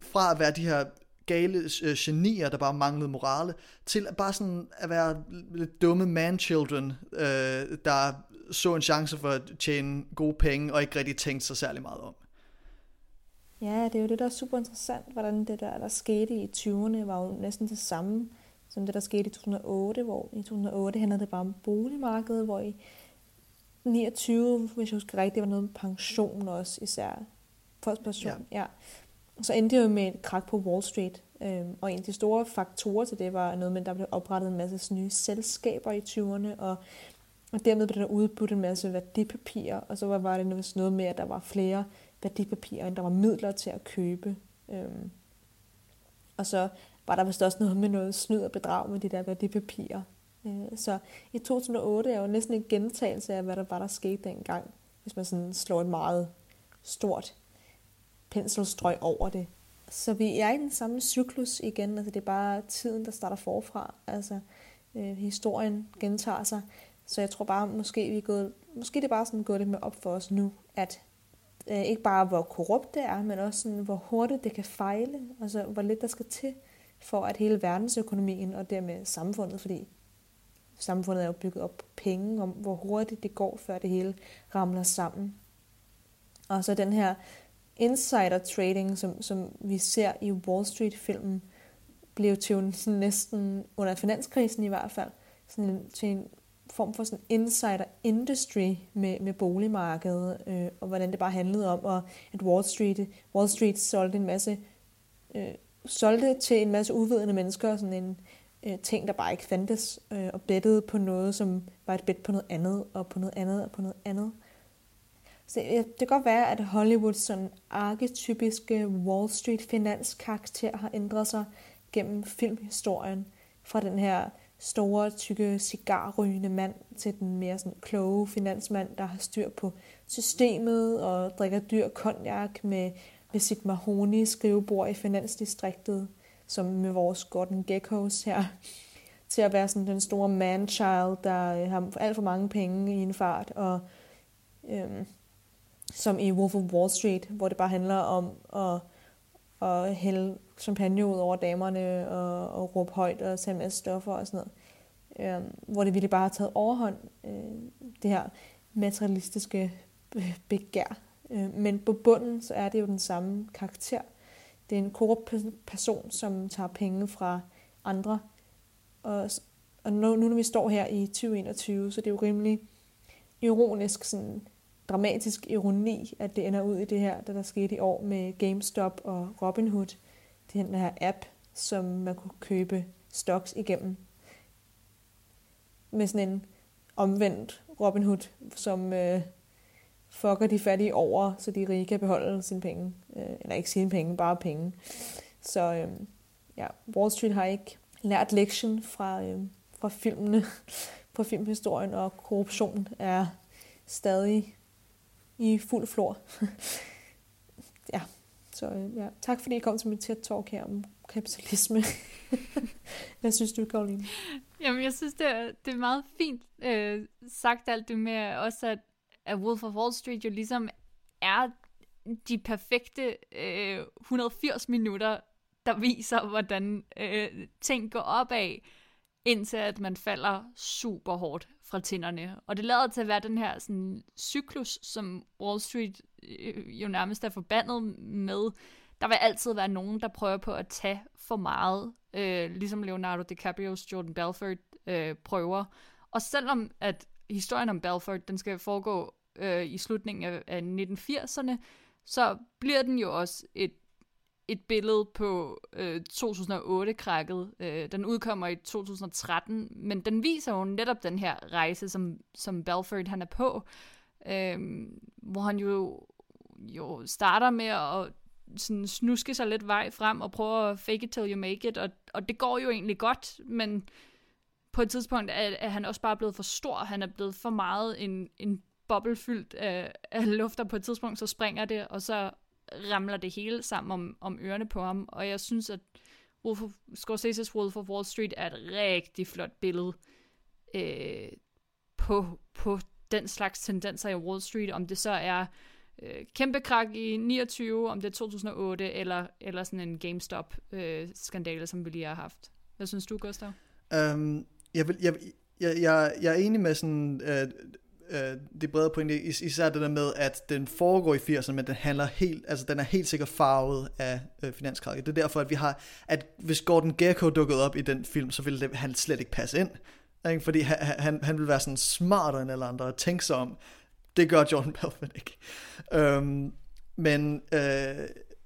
fra at være de her gale øh, genier, der bare manglede morale, til at bare sådan at være lidt dumme man-children, øh, der så en chance for at tjene gode penge, og ikke rigtig tænkte sig særlig meget om. Ja, det er jo det, der er super interessant, hvordan det der, der skete i 20'erne, var jo næsten det samme som det, der skete i 2008, hvor i 2008 handlede det bare om boligmarkedet, hvor i 29, hvis jeg husker rigtigt, det var noget med pension også især. Postpension, ja. ja. Så endte det jo med et krak på Wall Street. Øhm, og en af de store faktorer til det var noget med, at der blev oprettet en masse nye selskaber i 20'erne, og, og dermed blev der udbudt en masse værdipapirer, og så var, var det noget med, at der var flere værdipapirer, end der var midler til at købe. Øhm, og så var der vist også noget med noget snyd og bedrag med de der værdipapirer. Øh, så i 2008 er jo næsten en gentagelse af, hvad der var, der skete dengang, hvis man sådan slår et meget stort penselstrøg over det. Så vi er i den samme cyklus igen, altså det er bare tiden, der starter forfra. Altså øh, historien gentager sig. Så jeg tror bare, måske vi er gået, måske det er bare sådan gået det med op for os nu, at Øh, ikke bare hvor korrupt det er, men også sådan, hvor hurtigt det kan fejle, altså hvor lidt der skal til for at hele verdensøkonomien og dermed samfundet, fordi samfundet er jo bygget op på penge, om hvor hurtigt det går, før det hele ramler sammen. Og så den her insider trading, som, som vi ser i Wall Street-filmen, blev til en, sådan næsten under finanskrisen i hvert fald, sådan til en form for sådan insider industry med, med boligmarkedet, øh, og hvordan det bare handlede om, og at Wall Street, Wall Street solgte en masse, øh, solgte til en masse uvidende mennesker sådan en, øh, ting, der bare ikke fandtes, øh, og bettede på noget, som var et bet på noget andet, og på noget andet, og på noget andet. Så øh, det kan godt være, at Hollywoods sådan arketypiske Wall Street finanskarakter har ændret sig gennem filmhistorien, fra den her store, tykke, cigarrygende mand til den mere sådan kloge finansmand, der har styr på systemet og drikker dyr konjak med, med sit mahoni skrivebord i finansdistriktet som med vores Gordon Geckos her, til at være sådan den store man-child, der øh, har alt for mange penge i en fart, og øhm, som i Wolf of Wall Street, hvor det bare handler om at, og hælde champagne ud over damerne og, og råbe højt og tage masse stoffer og sådan noget. Øhm, hvor det ville bare have taget overhånd, øh, det her materialistiske begær. Øh, men på bunden, så er det jo den samme karakter. Det er en korrupt person, som tager penge fra andre. Og, og nu, nu når vi står her i 2021, så det er jo rimelig ironisk, sådan dramatisk ironi, at det ender ud i det her, der der skete i år med GameStop og Robinhood. Det er den her app, som man kunne købe stocks igennem. Med sådan en omvendt Robinhood, som øh, fucker de fattige over, så de rige kan beholde sine penge. Øh, eller ikke sine penge, bare penge. Så øh, ja, Wall Street har ikke lært lektion fra, øh, fra filmene, *laughs* fra filmhistorien, og korruption er stadig i fuld flor. *laughs* ja, så øh, ja. tak fordi I kom til mit tæt talk her om kapitalisme. *laughs* Hvad synes du, Karoline? Jamen, jeg synes, det er, det er meget fint øh, sagt alt det med også, at at Wolf of Wall Street jo ligesom er de perfekte øh, 180 minutter, der viser, hvordan øh, ting går opad, indtil at man falder super hårdt fra tænderne. Og det lader til at være den her sådan, cyklus, som Wall Street øh, jo nærmest er forbandet med, der vil altid være nogen, der prøver på at tage for meget, øh, ligesom Leonardo DiCaprio's Jordan Belfort øh, prøver. Og selvom at historien om Belfort, den skal foregå øh, i slutningen af, af 1980'erne, så bliver den jo også et et billede på øh, 2008-krakket. Øh, den udkommer i 2013, men den viser jo netop den her rejse, som, som Belford han er på, øh, hvor han jo, jo starter med at sådan snuske sig lidt vej frem og prøve at fake it till you make it, og, og det går jo egentlig godt, men på et tidspunkt er, er han også bare blevet for stor, han er blevet for meget en, en boble fyldt af, af luft, og på et tidspunkt så springer det, og så ramler det hele sammen om, om ørerne på ham, og jeg synes, at Wolf of, Scorsese's Wolf of Wall Street er et rigtig flot billede øh, på, på den slags tendenser i Wall Street, om det så er øh, kæmpe krak i 29, om det er 2008, eller, eller sådan en GameStop-skandale, øh, som vi lige har haft. Hvad synes du, Gustav? Um, jeg, vil, jeg, jeg, jeg, jeg er enig med sådan, Øh, øh, det brede point, is, især det der med, at den foregår i 80'erne, men den handler helt, altså den er helt sikkert farvet af øh, finanskrakket. Det er derfor, at vi har, at hvis Gordon Gekko dukkede op i den film, så ville det, han slet ikke passe ind. Ikke? Fordi han, han, han ville være sådan smartere end alle andre og tænke sig om. Det gør Jordan *laughs* Belfort ikke. Øhm, men, øh,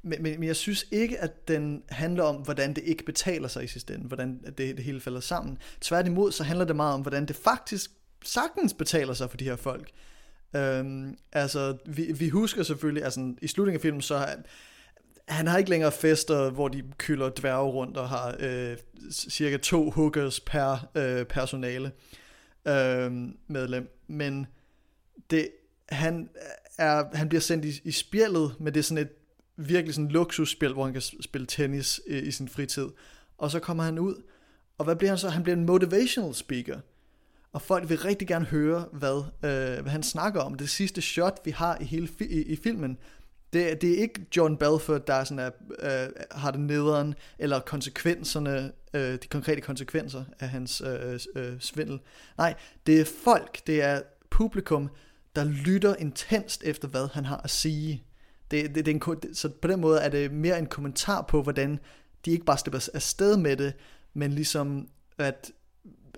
men, men, men jeg synes ikke, at den handler om, hvordan det ikke betaler sig i sidste ende, hvordan det, det hele falder sammen. Tværtimod, så handler det meget om, hvordan det faktisk sagtens betaler sig for de her folk. Øhm, altså, vi, vi husker selvfølgelig, altså i slutningen af filmen, så han har ikke længere fester, hvor de kylder dværge rundt og har øh, cirka to hookers per øh, personale øh, medlem. Men det, han, er, han bliver sendt i, i spjældet, men det er sådan et virkelig sådan luksusspil, hvor han kan spille tennis øh, i sin fritid. Og så kommer han ud, og hvad bliver han så? Han bliver en motivational speaker. Og folk vil rigtig gerne høre, hvad, øh, hvad han snakker om. Det sidste shot, vi har i hele fi- i, i filmen, det, det er ikke John Belford, der sådan er, øh, har det nederen, eller konsekvenserne, øh, de konkrete konsekvenser af hans øh, øh, øh, svindel. Nej, det er folk, det er publikum, der lytter intenst efter, hvad han har at sige. Det, det, det er en, så på den måde er det mere en kommentar på, hvordan de ikke bare slipper afsted med det, men ligesom at,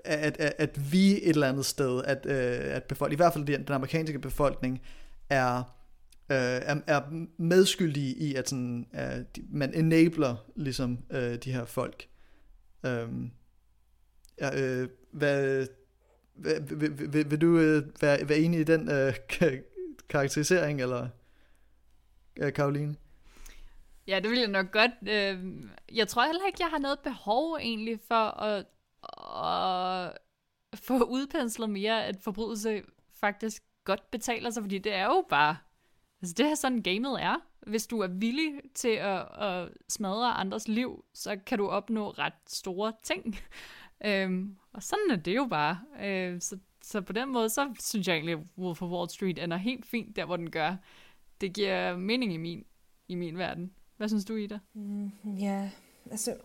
at, at, at vi et eller andet sted, at, øh, at befolk, i hvert fald den, den amerikanske befolkning, er, øh, er, er medskyldige i, at sådan, øh, at man enabler ligesom øh, de her folk. Øh, ja, øh, hvad, vil, vil, vil, vil du øh, være, være enig i den øh, *laughs* karakterisering, eller øh, Karoline? Ja, det vil jeg nok godt. Øhm, jeg tror heller ikke, jeg har noget behov egentlig for at, at få udpenslet mere, at forbrydelse faktisk godt betaler sig, fordi det er jo bare, altså det er sådan gamet er. Hvis du er villig til at, at smadre andres liv, så kan du opnå ret store ting. Øhm, og sådan er det jo bare. Øhm, så, så på den måde, så synes jeg egentlig, at Wolf of Wall Street ender helt fint der, hvor den gør. Det giver mening i min, i min verden. Hvad synes du, Ida? Mm, ja, altså...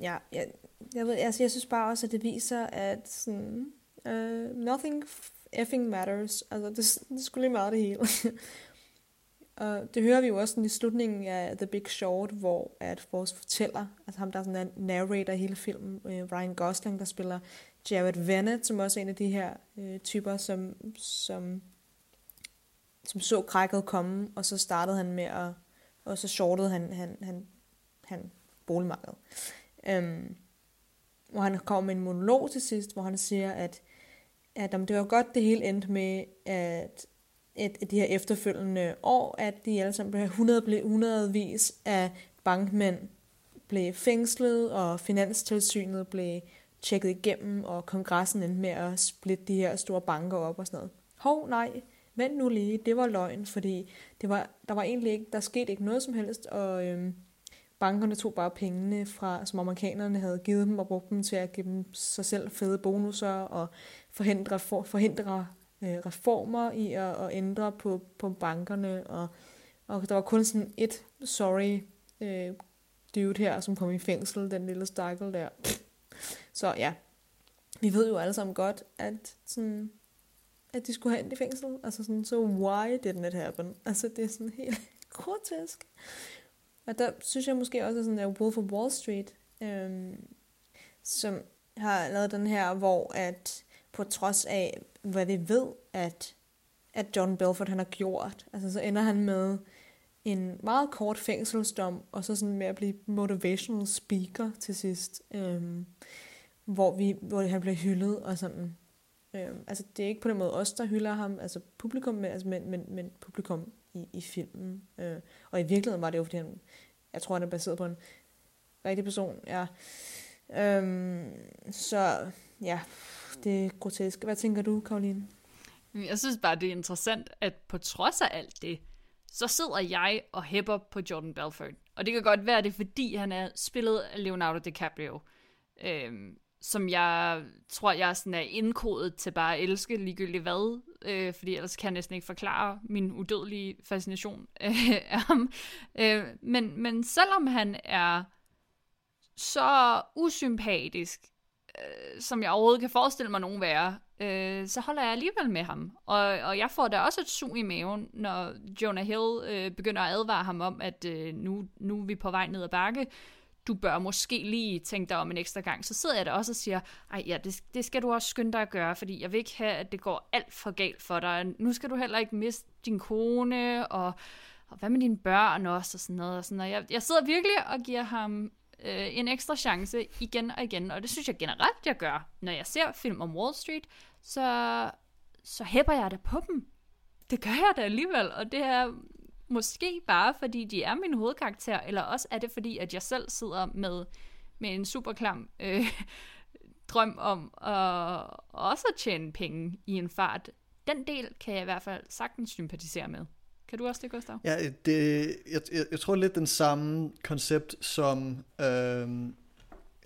Ja, jeg, jeg, ved, altså, jeg synes bare også, at det viser, at sådan, uh, nothing effing matters. Altså, det, det skulle lige meget det hele. *laughs* Og det hører vi jo også i slutningen af The Big Short, hvor at vores fortæller, altså ham der er sådan en narrator i hele filmen, uh, Ryan Gosling, der spiller Jared Vennett, som også er en af de her uh, typer, som, som, som så krækket komme, og så startede han med at, og så shortede han, han, han, han boligmarkedet. Øhm, hvor han kommer med en monolog til sidst, hvor han siger, at, at om det var godt, det hele endte med, at at, at de her efterfølgende år, at de alle sammen blev 100, hundredvis af bankmænd blev fængslet, og finanstilsynet blev tjekket igennem, og kongressen endte med at splitte de her store banker op og sådan noget. Hov, nej, vent nu lige, det var løgn, fordi det var, der var egentlig ikke, der skete ikke noget som helst, og øhm, bankerne tog bare pengene fra, som amerikanerne havde givet dem, og brugte dem til at give dem sig selv fede bonusser, og forhindre, for, forhindre øh, reformer i at, at ændre på, på bankerne, og, og der var kun sådan et sorry øh, dude her, som kom i fængsel, den lille stakkel der. Så ja, vi ved jo alle sammen godt, at, sådan, at de skulle have ind i fængsel. Altså sådan, så why didn't it happen? Altså det er sådan helt *laughs* grotesk. Og der synes jeg måske også, at sådan der Wolf of Wall Street, øhm, som har lavet den her, hvor at på trods af, hvad vi ved, at, at John Belford han har gjort, altså så ender han med en meget kort fængselsdom, og så sådan med at blive motivational speaker til sidst, øhm, hvor, vi, hvor han bliver hyldet og sådan. Øhm, altså det er ikke på den måde os, der hylder ham, altså publikum, men, altså, men, men, men publikum i, i filmen. Øh, og i virkeligheden var det jo, fordi han, jeg tror, han er baseret på en rigtig person, ja. Øhm, så ja, det er grotesk. Hvad tænker du, Karoline? Jeg synes bare, det er interessant, at på trods af alt det, så sidder jeg og hæpper på Jordan Belfort. Og det kan godt være, det er fordi, han er spillet af Leonardo DiCaprio. Øhm, som jeg tror, jeg sådan er indkodet til bare at elske ligegyldigt hvad, øh, fordi ellers kan jeg næsten ikke forklare min udødelige fascination øh, *laughs* af ham. Øh, men, men selvom han er så usympatisk, øh, som jeg overhovedet kan forestille mig nogen være, øh, så holder jeg alligevel med ham. Og, og jeg får da også et sug i maven, når Jonah Hill øh, begynder at advare ham om, at øh, nu, nu er vi på vej ned ad bakke. Du bør måske lige tænke dig om en ekstra gang. Så sidder jeg der også og siger, ej ja, det, det skal du også skynde dig at gøre, fordi jeg vil ikke have, at det går alt for galt for dig. Nu skal du heller ikke miste din kone, og, og hvad med dine børn også, og sådan noget. Og sådan noget. Jeg, jeg sidder virkelig og giver ham øh, en ekstra chance igen og igen, og det synes jeg generelt, jeg gør. Når jeg ser film om Wall Street, så, så hæpper jeg da på dem. Det gør jeg da alligevel, og det er måske bare, fordi de er min hovedkarakter, eller også er det fordi, at jeg selv sidder med, med en super klam øh, *laughs* drøm om at også tjene penge i en fart. Den del kan jeg i hvert fald sagtens sympatisere med. Kan du også det, Gustav? Ja, det, jeg, jeg, jeg tror lidt den samme koncept som... Øh,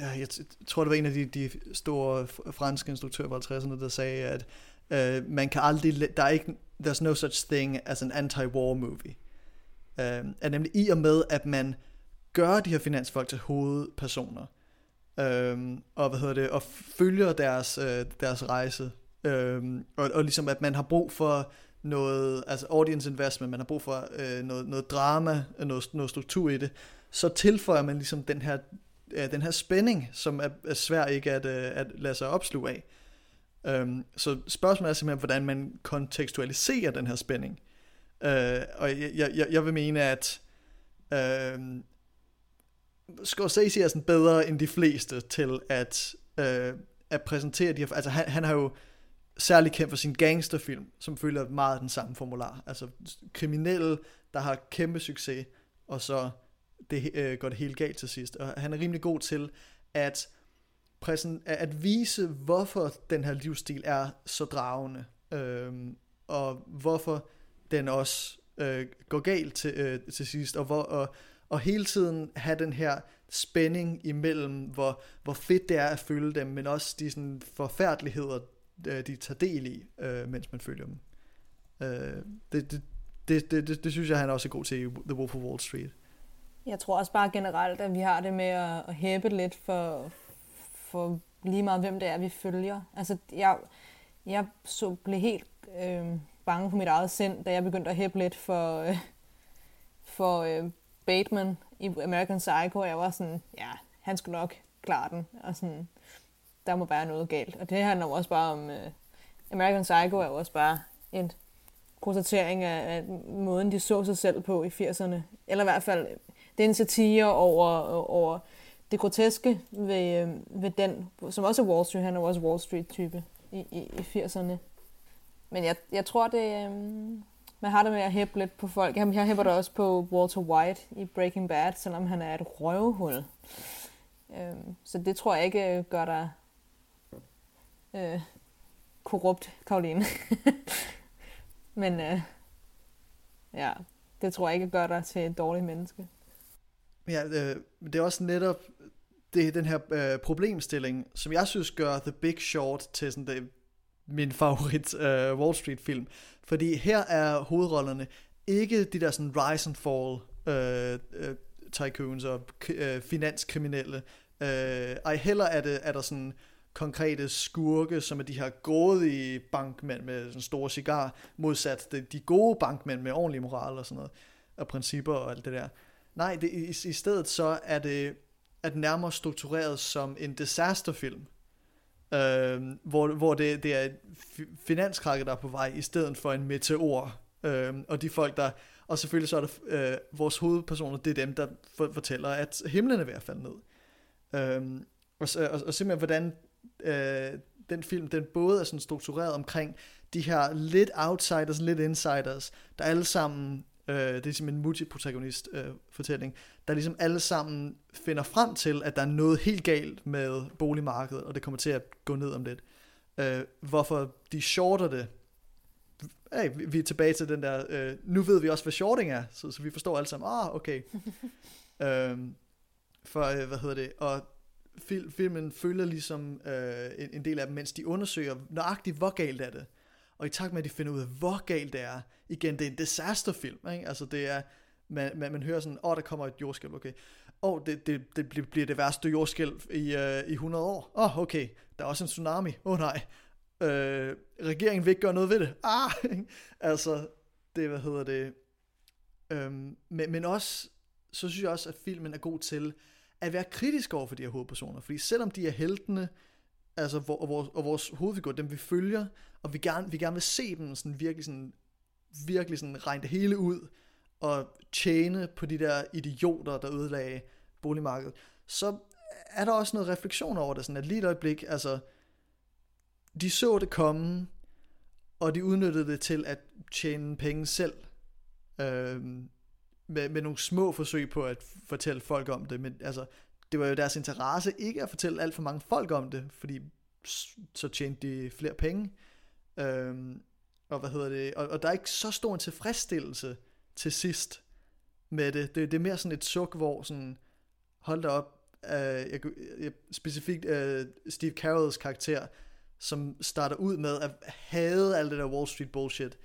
ja, jeg tror, det var en af de, de store franske instruktører fra 50'erne, der sagde, at øh, man kan aldrig... Der er ikke, there's no such thing as an anti-war movie. Øh, er nemlig i og med, at man gør de her finansfolk til hovedpersoner, øh, og hvad hedder det, og følger deres, øh, deres rejse, øh, og, og ligesom at man har brug for noget, altså audience investment, man har brug for øh, noget, noget drama, noget, noget struktur i det, så tilføjer man ligesom den her, øh, den her spænding, som er, er svær ikke at, øh, at lade sig opsluge af. Um, så spørgsmålet er simpelthen, hvordan man kontekstualiserer den her spænding. Øh, og jeg, jeg, jeg vil mene, at øh, Scorsese er sådan bedre end de fleste til at, øh, at præsentere de her... Altså han, han har jo særligt kendt for sin gangsterfilm, som følger meget den samme formular. Altså kriminelle, der har kæmpe succes, og så det, øh, går det helt galt til sidst. Og han er rimelig god til at, præsen, at vise, hvorfor den her livsstil er så dragende, øh, og hvorfor den også øh, går galt til, øh, til sidst, og, hvor, og, og hele tiden have den her spænding imellem, hvor, hvor fedt det er at følge dem, men også de sådan, forfærdeligheder, øh, de tager del i, øh, mens man følger dem. Øh, det, det, det, det, det, det synes jeg, han er også er god til i The Wolf of Wall Street. Jeg tror også bare generelt, at vi har det med at, at hæppe lidt for, for lige meget, hvem det er, vi følger. Altså, jeg, jeg så blev helt øh, bange for mit eget sind, da jeg begyndte at hæppe lidt for, øh, for øh, Bateman i American Psycho. Jeg var sådan, ja, han skulle nok klare den. Og sådan, der må være noget galt. Og det handler jo også bare om... øh, American Psycho er jo også bare en konstatering af, af måden, de så sig selv på i 80'erne. Eller i hvert fald, det er en satire over, over det groteske ved, øh, ved den, som også er Wall Street, han er også Wall Street-type i, i, i 80'erne. Men jeg, jeg tror, det, um, man har det med at hæppe lidt på folk. Jamen, jeg hæpper det også på Walter White i Breaking Bad, selvom han er et røvhul. Um, så det tror jeg ikke øh, gør dig øh, korrupt Karoline. *laughs* Men øh, ja, det tror jeg ikke gør dig til et dårligt menneske. Ja, øh, det er også netop det, den her øh, problemstilling, som jeg synes gør The Big Short til sådan det, min favorit øh, Wall Street film. Fordi her er hovedrollerne ikke de der sådan rise and fall øh, øh, tycoons og øh, finanskriminelle. Øh, ej heller er, det, er der sådan konkrete skurke, som er de her grådige bankmænd med sådan store cigar, modsat de, de gode bankmænd med ordentlig moral og sådan noget, og principper og alt det der. Nej, det, i, i stedet så er det, er det nærmere struktureret som en disasterfilm. Øh, hvor, hvor det, det er finanskrakket, der er på vej, i stedet for en meteor. Øh, og de folk, der... Og selvfølgelig så er det øh, vores hovedpersoner, det er dem, der for, fortæller, at himlen er ved at falde ned. Øh, og, og, og simpelthen, hvordan øh, den film, den både er sådan struktureret omkring de her lidt outsiders, lidt insiders, der alle sammen, øh, det er ligesom en multiprotagonist øh, fortælling, der ligesom alle sammen finder frem til, at der er noget helt galt med boligmarkedet, og det kommer til at gå ned om lidt. Øh, hvorfor de shorter det, hey, vi er tilbage til den der, øh, nu ved vi også, hvad shorting er, så, så vi forstår alle sammen, ah, okay. *laughs* øh, for, øh, hvad hedder det, og fil, filmen følger ligesom øh, en, en del af dem, mens de undersøger nøjagtigt, hvor galt er det. Og i takt med, at de finder ud af, hvor galt det er, igen, det er en disasterfilm, ikke? Altså det er, man, man, man hører sådan, åh, oh, der kommer et jordskælv, okay. Åh, oh, det, det, det bliver det værste jordskælv i, uh, i 100 år. Åh, oh, okay, der er også en tsunami. Åh oh, nej, øh, regeringen vil ikke gøre noget ved det. Ah, *laughs* altså, det, hvad hedder det. Øhm, men, men også, så synes jeg også, at filmen er god til at være kritisk over for de her hovedpersoner. Fordi selvom de er heltene, altså, hvor, og, vores, og vores hovedfigur, dem vi følger, og vi gerne, vi gerne vil se dem sådan virkelig sådan, virkelig sådan regne det hele ud, og tjene på de der idioter, der ødelagde boligmarkedet, så er der også noget refleksion over det, sådan at lige et øjeblik, altså, de så det komme, og de udnyttede det til at tjene penge selv, øh, med, med nogle små forsøg på at fortælle folk om det, men altså, det var jo deres interesse ikke at fortælle alt for mange folk om det, fordi så tjente de flere penge. Øhm, og hvad hedder det? Og, og der er ikke så stor en tilfredsstillelse til sidst med det. Det, det er mere sådan et suk, hvor sådan, hold da op, øh, jeg, jeg, specifikt øh, Steve Carrolls karakter, som starter ud med at hade alt det der Wall Street bullshit.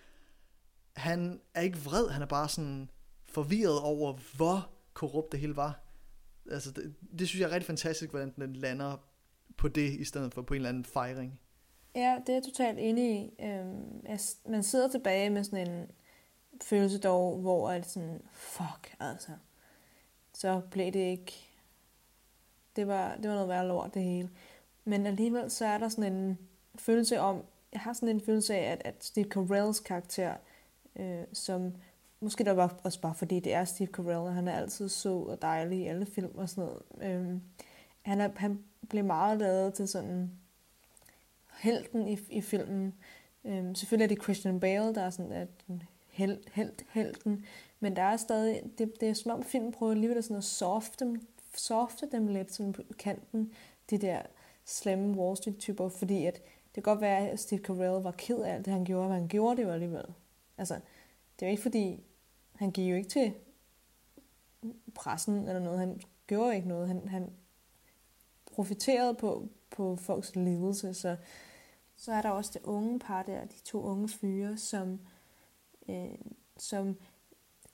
Han er ikke vred, han er bare sådan forvirret over, hvor korrupt det hele var. Altså, det, det synes jeg er rigtig fantastisk, hvordan den lander på det, i stedet for på en eller anden fejring. Ja, det er jeg totalt enig i. Øhm, jeg, man sidder tilbage med sådan en følelse dog, hvor er sådan, fuck, altså. Så blev det ikke... Det var, det var noget værre lort, det hele. Men alligevel så er der sådan en følelse om, jeg har sådan en følelse af, at, at Steve Carells karakter, øh, som måske der var også bare fordi det er Steve Carell, og han er altid sød og dejlig i alle film og sådan noget. Øhm, han, er, han blev meget lavet til sådan helten i, i filmen. Øhm, selvfølgelig er det Christian Bale, der er sådan at held, held, helten, men der er stadig, det, det er som om filmen prøver alligevel at sådan at softe dem, softe dem lidt sådan på kanten, de der slemme Wall Street typer, fordi at det kan godt være, at Steve Carell var ked af alt det, han gjorde, men han gjorde det jo alligevel. Altså, det er jo ikke fordi, han gik jo ikke til pressen eller noget, han gjorde ikke noget, han, han profiterede på, på folks lidelse, så så er der også det unge par der, de to unge fyre, som, øh, som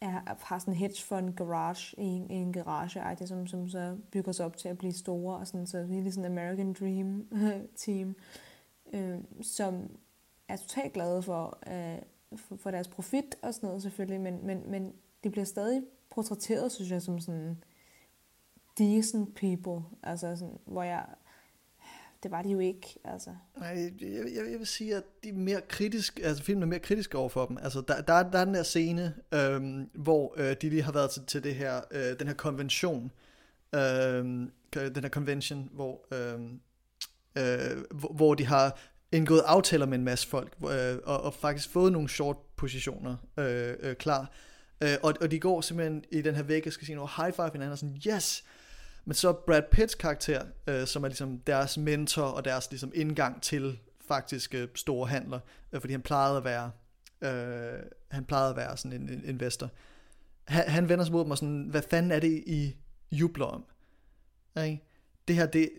er, har sådan en hedge fund garage i en, i en garage, som, som så bygger sig op til at blive store, og sådan, så virkelig sådan American Dream *laughs* team, øh, som er totalt glade for, øh, for, for deres profit og sådan noget selvfølgelig, men, men, men de bliver stadig portrætteret, synes jeg, som sådan decent people, altså sådan, hvor jeg det var de jo ikke. Altså. Nej, jeg, jeg, jeg vil sige, at de er mere kritisk, altså filmen er mere kritisk over for dem. Altså, der, der, der er den der scene, øhm, hvor øh, de lige har været til, til det her, øh, den her konvention, øh, den her convention, hvor, øh, øh, hvor, hvor de har indgået aftaler med en masse folk, øh, og, og faktisk fået nogle short positioner øh, øh, klar. Øh, og, og de går simpelthen i den her væg og skal sige noget high five hinanden, og sådan, yes, men så Brad Pitts karakter, øh, som er ligesom deres mentor og deres ligesom indgang til faktisk øh, store handler, øh, fordi han plejede at være øh, han plejede at være sådan en, en investor. Han, han vender sig mod mig sådan, hvad fanden er det, I jubler om? Okay? Det her, det,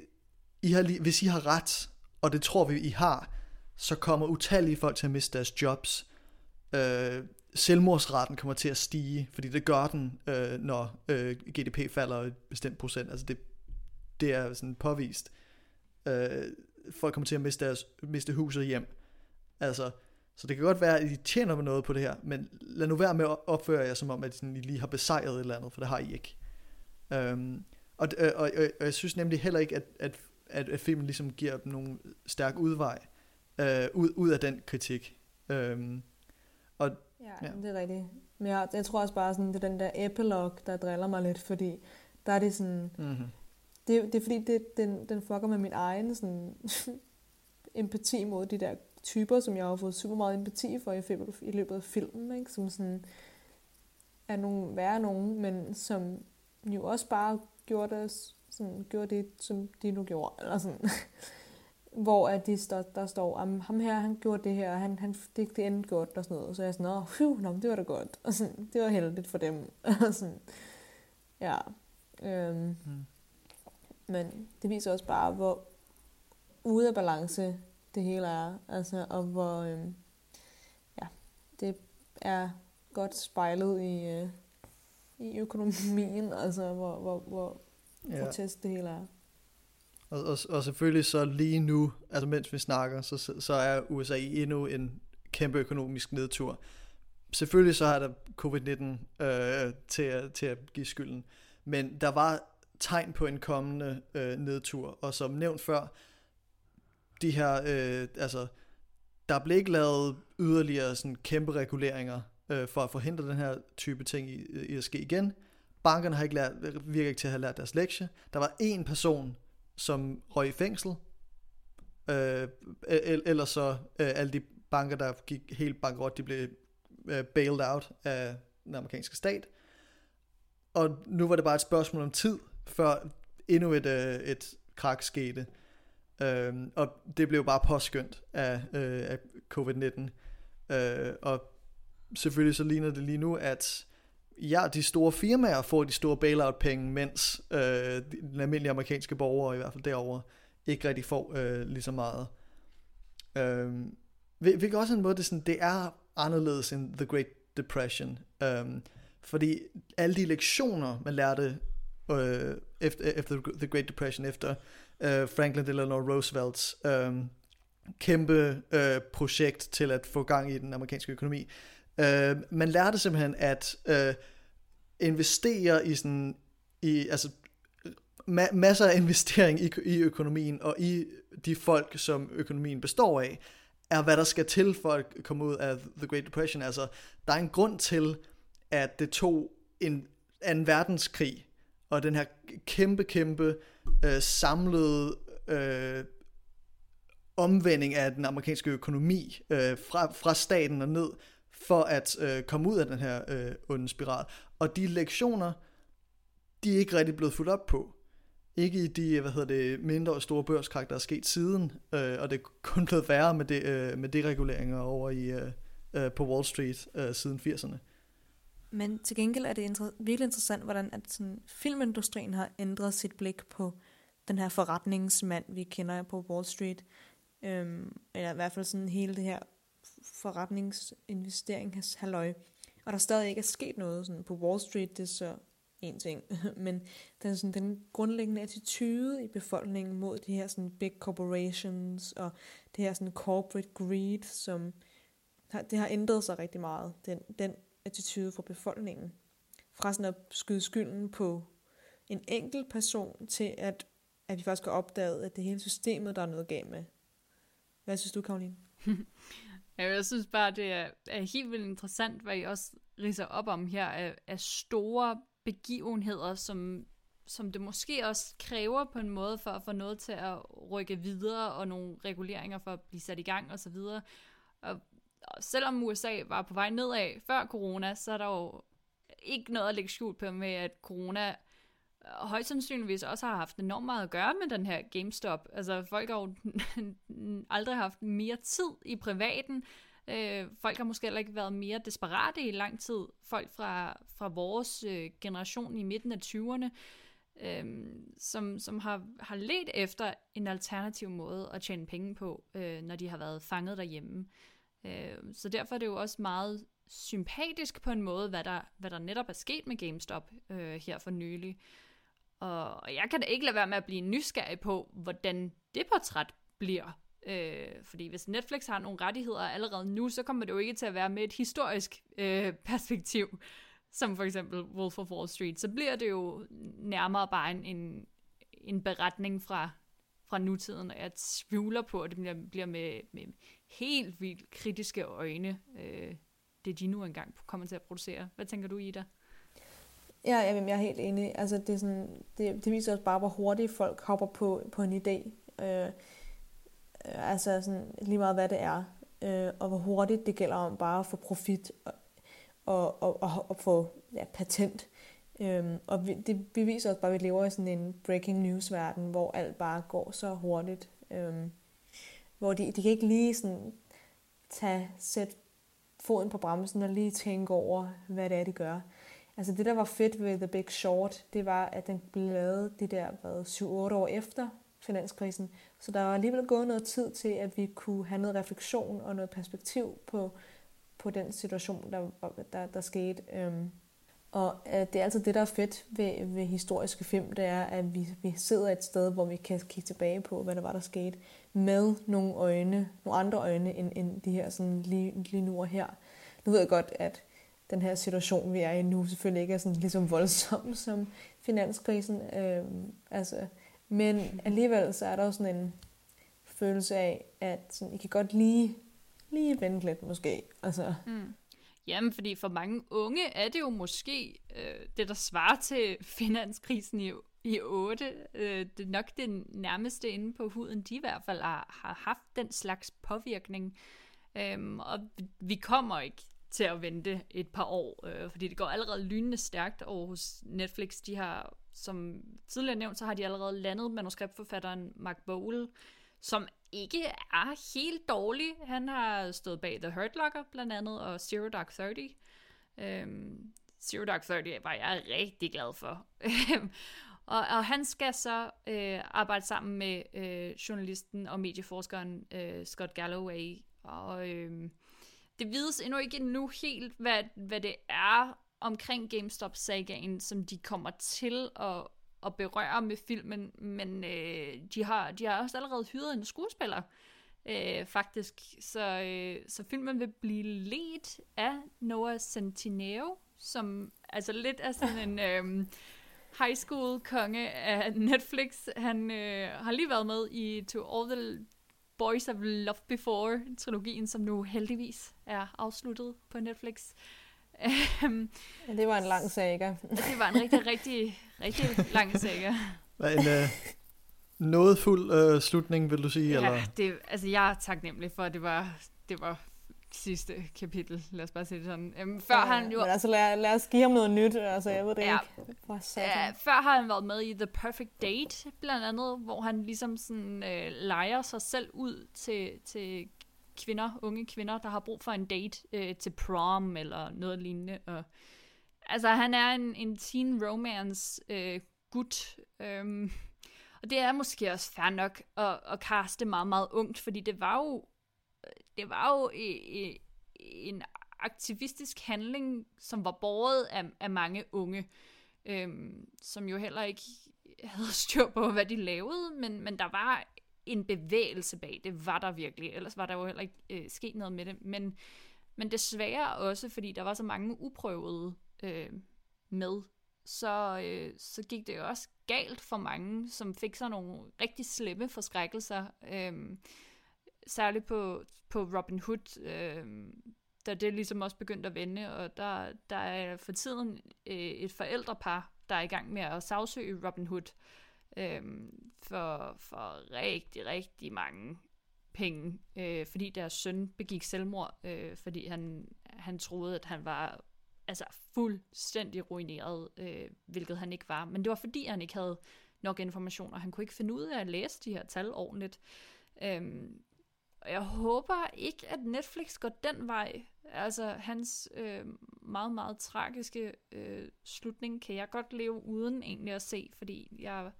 I har, hvis I har ret, og det tror vi, I har, så kommer utallige folk til at miste deres jobs. Øh, selvmordsraten kommer til at stige, fordi det gør den, øh, når øh, GDP falder et bestemt procent. Altså det, det er sådan påvist. Øh, folk kommer til at miste, deres, miste huset hjem. Altså, Så det kan godt være, at I tjener noget på det her, men lad nu være med at opføre jer som om, at I lige har besejret et eller andet, for det har I ikke. Øhm, og, og, og, og jeg synes nemlig heller ikke, at, at, at, at filmen ligesom giver dem nogle stærk udvej uh, ud, ud af den kritik. Um, og, ja, ja, det er rigtigt. Men jeg, jeg tror også bare, sådan, det er den der epilog, der driller mig lidt, fordi der er det sådan... Mm-hmm. Det, det er fordi, det, den, den fucker med min egen sådan, *laughs* empati mod de der typer, som jeg har fået super meget empati for i, i løbet af filmen, ikke? som sådan er nogle værre nogen, men som jo også bare gjorde det, sådan, gjorde det som de nu gjorde. Eller sådan. *laughs* Hvor at de stod, der står, ham her, han gjorde det her, han, han, det, det endte godt, og sådan noget. Så jeg er sådan, åh, phew, nå, det var da godt. Og sådan, det var heldigt for dem. *laughs* og sådan, ja. Øhm, mm. Men det viser også bare, hvor ude af balance det hele er. Altså, og hvor øhm, ja, det er godt spejlet i, øh, i økonomien, *laughs* altså hvor, hvor, hvor ja. grotesk det hele er. Og, og, og selvfølgelig så lige nu, altså mens vi snakker, så, så er USA i endnu en kæmpe økonomisk nedtur. Selvfølgelig så har der covid-19 øh, til, at, til at give skylden, men der var tegn på en kommende øh, nedtur, og som nævnt før, de her, øh, altså, der blev ikke lavet yderligere sådan kæmpe reguleringer øh, for at forhindre den her type ting i, i at ske igen. Bankerne har ikke lært, virker ikke til at have lært deres lektie. Der var en person, som røg i fængsel, øh, eller så øh, alle de banker, der gik helt bankrot, de blev øh, bailed out af den amerikanske stat. Og nu var det bare et spørgsmål om tid, før endnu et, øh, et krak skete. Øh, og det blev bare påskyndt af, øh, af covid-19. Øh, og selvfølgelig så ligner det lige nu, at ja, de store firmaer får de store bailout-penge, mens øh, den almindelige amerikanske borgere, i hvert fald derovre, ikke rigtig får øh, lige så meget. Øh, hvilket også en måde, det, sådan, det er anderledes end The Great Depression. Øh, fordi alle de lektioner, man lærte øh, efter, efter The Great Depression, efter øh, Franklin Delano Roosevelts øh, kæmpe øh, projekt til at få gang i den amerikanske økonomi. Øh, Øh, man lærte simpelthen at øh, investere i sådan, i, altså ma- masser af investering i, i økonomien og i de folk, som økonomien består af, er hvad der skal til for at komme ud af The Great Depression. Altså, der er en grund til, at det tog en anden verdenskrig og den her kæmpe, kæmpe øh, samlede øh, omvending af den amerikanske økonomi øh, fra, fra staten og ned, for at øh, komme ud af den her øh, onde spiral. Og de lektioner, de er ikke rigtig blevet fuldt op på. Ikke i de hvad hedder det, mindre og store børskræk, der er sket siden, øh, og det er kun blevet værre med, det, øh, med dereguleringer over i, øh, øh, på Wall Street øh, siden 80'erne. Men til gengæld er det inter- virkelig interessant, hvordan at sådan, filmindustrien har ændret sit blik på den her forretningsmand, vi kender på Wall Street. Øhm, eller i hvert fald sådan hele det her forretningsinvesteringshalløj. Og der stadig ikke er sket noget sådan på Wall Street, det er så en ting. *laughs* Men den, sådan, den grundlæggende attitude i befolkningen mod de her sådan big corporations og det her sådan corporate greed, som har, det har ændret sig rigtig meget. Den, den attitude fra befolkningen. Fra sådan at skyde skylden på en enkelt person, til at, at vi faktisk har opdaget, at det hele systemet, der er noget galt med. Hvad synes du, Karoline? *laughs* jeg synes bare, det er, er helt vildt interessant, hvad I også riser op om her, af, af store begivenheder, som, som det måske også kræver på en måde for at få noget til at rykke videre, og nogle reguleringer for at blive sat i gang osv. Og og selvom USA var på vej nedad før corona, så er der jo ikke noget at lægge skjult på med, at corona Øh, højst sandsynligvis også har haft enormt meget at gøre med den her GameStop. Altså folk har jo *laughs* aldrig haft mere tid i privaten. Øh, folk har måske heller ikke været mere desperate i lang tid. Folk fra, fra vores øh, generation i midten af 20'erne, øh, som, som har, har let efter en alternativ måde at tjene penge på, øh, når de har været fanget derhjemme. Øh, så derfor er det jo også meget sympatisk på en måde, hvad der, hvad der netop er sket med GameStop øh, her for nylig. Og jeg kan da ikke lade være med at blive nysgerrig på, hvordan det portræt bliver Øh, fordi hvis Netflix har nogle rettigheder allerede nu, så kommer det jo ikke til at være med et historisk øh, *laughs* perspektiv, som for eksempel Wolf of Wall Street. Så bliver det jo nærmere bare en, en, en beretning fra, fra nutiden, og jeg tvivler på, at det bliver, bliver med, med helt vildt kritiske øjne, øh, det de nu engang kommer til at producere. Hvad tænker du, Ida? Ja, jeg er helt enig. Altså, det, er sådan, det, det viser også bare, hvor hurtigt folk hopper på, på en idé. Øh, øh, altså sådan, lige meget hvad det er. Øh, og hvor hurtigt det gælder om bare at få profit og, og, og, og, og få ja, patent. Øh, og vi, det beviser også bare, at vi lever i sådan en breaking news verden, hvor alt bare går så hurtigt. Øh, hvor de, de kan ikke lige sådan tage, sætte foden på bremsen og lige tænke over, hvad det er, de gør. Altså det, der var fedt ved The Big Short, det var, at den blev lavet de der 7-8 år efter finanskrisen. Så der var alligevel gået noget tid til, at vi kunne have noget refleksion og noget perspektiv på, på den situation, der, der, der skete. Øhm, og øh, det er altså det, der er fedt ved, ved historiske film, det er, at vi, vi sidder et sted, hvor vi kan kigge tilbage på, hvad der var, der skete, med nogle øjne, nogle andre øjne, end, end de her sådan lige, lige nu og her. Nu ved jeg godt, at den her situation, vi er i nu, selvfølgelig ikke er sådan ligesom voldsom *laughs* som finanskrisen. Øh, altså, men alligevel så er der jo sådan en følelse af, at sådan, I kan godt lige, lige vente lidt måske. Altså. Mm. Jamen, fordi for mange unge er det jo måske øh, det, der svarer til *laughs* finanskrisen i, i 8. Øh, det er nok det nærmeste inde på huden, de i hvert fald har, har haft den slags påvirkning. Øhm, og vi kommer ikke til at vente et par år, øh, fordi det går allerede lynende stærkt over hos Netflix. De har, som tidligere nævnt, så har de allerede landet manuskriptforfatteren Mark Bowl, som ikke er helt dårlig. Han har stået bag The Hurt Locker blandt andet, og Zero Dark Thirty. Øhm, Zero Dark Thirty var jeg rigtig glad for. *laughs* og, og han skal så øh, arbejde sammen med øh, journalisten og medieforskeren øh, Scott Galloway. Og øh, det vides endnu ikke nu helt, hvad, hvad det er omkring GameStop-sagaen, som de kommer til at, at berøre med filmen, men øh, de, har, de har også allerede hyret en skuespiller, øh, faktisk. Så, øh, så filmen vil blive ledt af Noah Centineo, som altså lidt er sådan en øh, high school konge af Netflix. Han øh, har lige været med i To All the Boys Have Loved Before-trilogien, som nu heldigvis er afsluttet på Netflix. Øhm, ja, det var en lang saga. det var en rigtig, rigtig, rigtig lang saga. En uh, noget fuld uh, slutning, vil du sige? Ja, eller? Det, altså jeg er taknemmelig for, at det var, det var sidste kapitel, lad os bare sige det sådan. Øhm, før ja, han jo... Men altså lad, lad os give ham noget nyt, altså jeg ved det ja, ikke. Ja, før har han været med i The Perfect Date, blandt andet, hvor han ligesom sådan øh, leger sig selv ud til, til kvinder, unge kvinder, der har brug for en date øh, til prom eller noget lignende. Og, altså han er en, en teen romance øh, gut, øhm, og det er måske også fair nok at, at kaste meget, meget ungt, fordi det var jo det var jo en aktivistisk handling, som var båret af, af mange unge, øhm, som jo heller ikke havde styr på, hvad de lavede, men, men der var en bevægelse bag, det var der virkelig, ellers var der jo heller ikke øh, sket noget med det, men, men desværre også, fordi der var så mange uprøvede øh, med, så, øh, så gik det jo også galt for mange, som fik sig nogle rigtig slemme forskrækkelser, øh, særligt på, på Robin Hood, øh, da det ligesom også begyndte at vende, og der, der er for tiden øh, et forældrepar, der er i gang med at sagsøge Robin Hood øh, for, for rigtig, rigtig mange penge, øh, fordi deres søn begik selvmord, øh, fordi han, han troede, at han var altså fuldstændig ruineret, øh, hvilket han ikke var. Men det var fordi, han ikke havde nok information, og han kunne ikke finde ud af at læse de her tal ordentligt. Øhm, og jeg håber ikke, at Netflix går den vej. Altså, hans øh, meget, meget tragiske øh, slutning kan jeg godt leve uden egentlig at se, fordi jeg,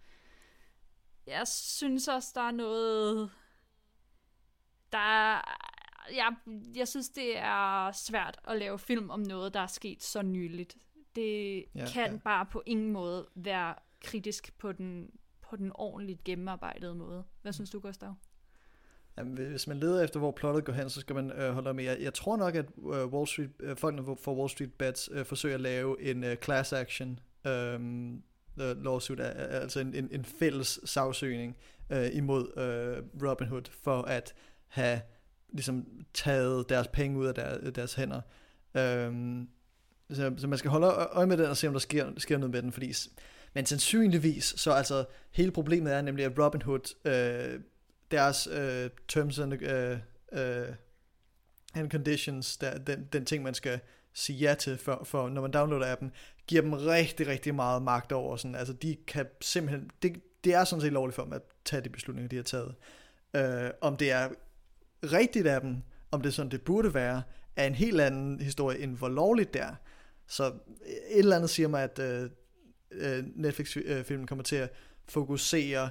jeg synes også, der er noget... Der er, jeg, jeg synes, det er svært at lave film om noget, der er sket så nyligt. Det ja, kan ja. bare på ingen måde være kritisk på den, på den ordentligt gennemarbejdede måde. Hvad synes du, Gustav? Jamen, hvis man leder efter, hvor plottet går hen, så skal man øh, holde med. Jeg, jeg tror nok, at øh, Wall Street, øh, folkene for Wall Street Bets øh, forsøger at lave en øh, class action øhm, øh, lawsuit, altså en, en, en fælles sagsøgning øh, imod øh, Robinhood, for at have ligesom taget deres penge ud af der, øh, deres hænder. Øh, så, så man skal holde øje med den og se, om der sker, sker noget med den, fordi men sandsynligvis, så altså hele problemet er nemlig, at Robinhood øh, deres øh, terms and, øh, øh, and conditions, der, den, den ting, man skal sige ja til, for, for når man downloader appen, giver dem rigtig, rigtig meget magt over. Sådan. Altså, de kan simpelthen, det, det er sådan set lovligt for dem at tage de beslutninger, de har taget. Øh, om det er rigtigt af dem, om det er sådan, det burde være, er en helt anden historie, end hvor lovligt det er. Så øh, et eller andet siger mig, at øh, øh Netflix-filmen øh, kommer til at fokusere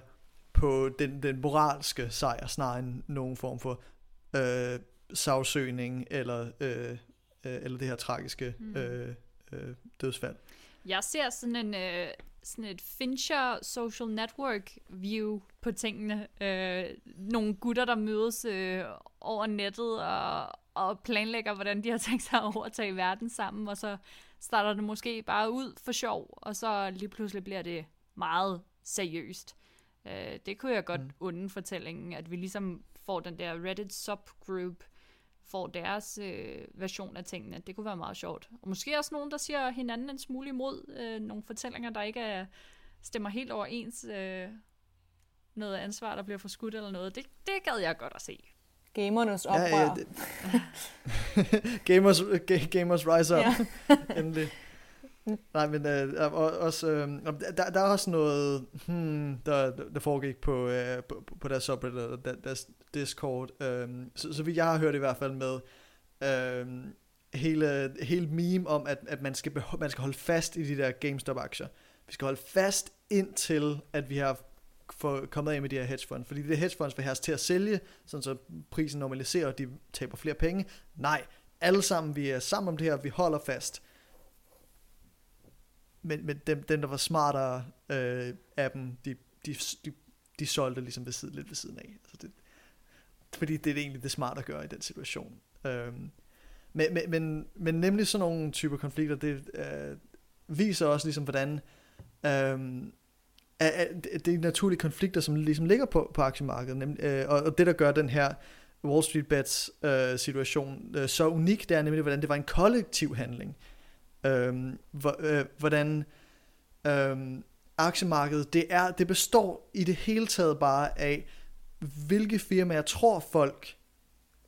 på den, den moralske sejr, snarere end nogen form for øh, sagsøgning eller, øh, øh, eller det her tragiske mm. øh, øh, dødsfald. Jeg ser sådan en øh, sådan et Fincher social network view på tingene. Øh, nogle gutter, der mødes øh, over nettet og, og planlægger, hvordan de har tænkt sig at overtage verden sammen, og så starter det måske bare ud for sjov, og så lige pludselig bliver det meget seriøst. Øh, det kunne jeg godt mm. unde fortællingen, at vi ligesom får den der Reddit subgroup, får deres øh, version af tingene. Det kunne være meget sjovt. Og måske også nogen, der siger hinanden en smule imod øh, nogle fortællinger, der ikke er, stemmer helt overens. Øh, noget ansvar, der bliver forskudt eller noget. Det, det gad jeg godt at se. Gamernes oprør. Ja, ja, det... *laughs* gamers, gamers rise up. Ja. *laughs* Endelig. Nej, men øh, også, øh, der, der er også noget, hmm, der, der foregik på, øh, på, på deres subreddit, der, deres Discord, øh, så, så vidt jeg har hørt i hvert fald med, øh, hele, hele meme om, at, at man, skal beho- man skal holde fast i de der GameStop-aktier. Vi skal holde fast indtil, at vi har for, kommet af med de her hedgefonds. Fordi de her hedgefonds vil have os til at sælge, sådan så prisen normaliserer, og de taber flere penge. Nej, alle sammen, vi er sammen om det her, vi holder fast men, men dem, dem, der var smartere øh, af dem, de, de, de, de solgte ligesom ved siden, lidt ved siden af. Altså det, fordi det er egentlig det smarte at gøre i den situation. Øh, men, men, men, men nemlig sådan nogle typer konflikter, det øh, viser også ligesom, hvordan øh, at, det er naturlige konflikter, som ligesom ligger på, på aktiemarkedet. Nemlig, øh, og, og det, der gør den her Wall Street Bets øh, situation øh, så unik, det er nemlig, hvordan det var en kollektiv handling. Øhm, øh, hvordan øhm, aktiemarkedet, det, er, det består i det hele taget bare af, hvilke firmaer tror folk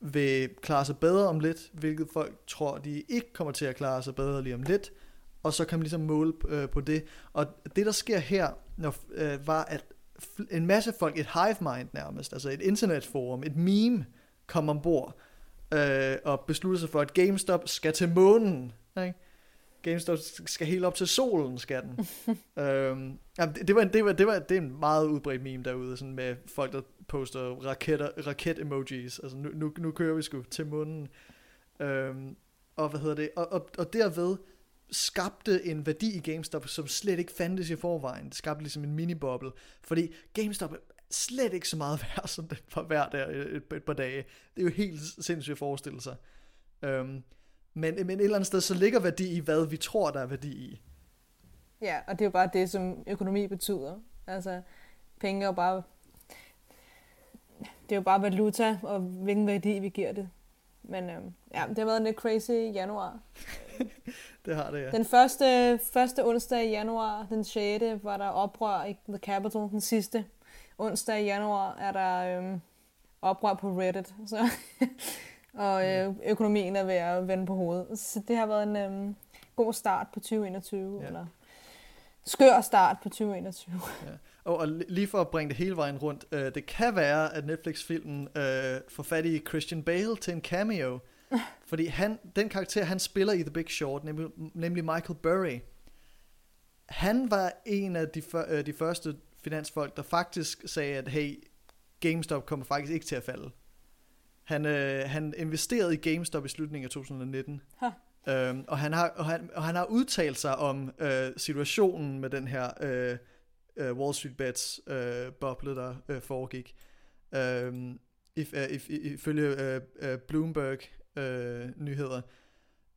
vil klare sig bedre om lidt, hvilket folk tror, de ikke kommer til at klare sig bedre lige om lidt, og så kan man ligesom måle øh, på det. Og det, der sker her, når, øh, var, at en masse folk, et hive mind nærmest, altså et internetforum, et meme, kom ombord øh, og besluttede sig for, at GameStop skal til månen. Ikke? GameStop skal helt op til solen, skal den. *laughs* øhm, jamen, det, det, var, det, var, det, var, det er en meget udbredt meme derude, sådan med folk, der poster raketter, raket-emojis. Altså, nu, nu, nu kører vi sgu til munden. Øhm, og hvad hedder det? Og, og, og derved skabte en værdi i GameStop, som slet ikke fandtes i forvejen. Det skabte ligesom en mini-bubble. Fordi GameStop er slet ikke så meget *laughs* værd, som den var værd der et, et, et par dage. Det er jo helt sindssygt at forestille sig. Øhm, men, men et eller andet sted, så ligger værdi i, hvad vi tror, der er værdi i. Ja, og det er jo bare det, som økonomi betyder. Altså, penge er jo bare... Det er jo bare valuta, og hvilken værdi vi giver det. Men øhm, ja, det har været en lidt crazy januar. *laughs* det har det, ja. Den første, første onsdag i januar, den 6. var der oprør i The Capitol. Den sidste onsdag i januar er der øhm, oprør på Reddit. Så *laughs* og øh, økonomien er ved at vende på hovedet. Så det har været en øh, god start på 2021, ja. eller skør start på 2021. Ja. Og, og lige for at bringe det hele vejen rundt, øh, det kan være, at Netflix-filmen øh, får fat i Christian Bale til en cameo, *laughs* fordi han, den karakter, han spiller i The Big Short, nemlig, nemlig Michael Burry, han var en af de, for, øh, de første finansfolk, der faktisk sagde, at hey, GameStop kommer faktisk ikke til at falde. Han, øh, han investerede i GameStop i slutningen af 2019. Øhm, og, han har, og, han, og han har udtalt sig om øh, situationen med den her øh, øh, Wall Street Bets øh, boble, der øh, foregik. Øhm, if, uh, if, ifølge uh, uh, Bloomberg uh, nyheder.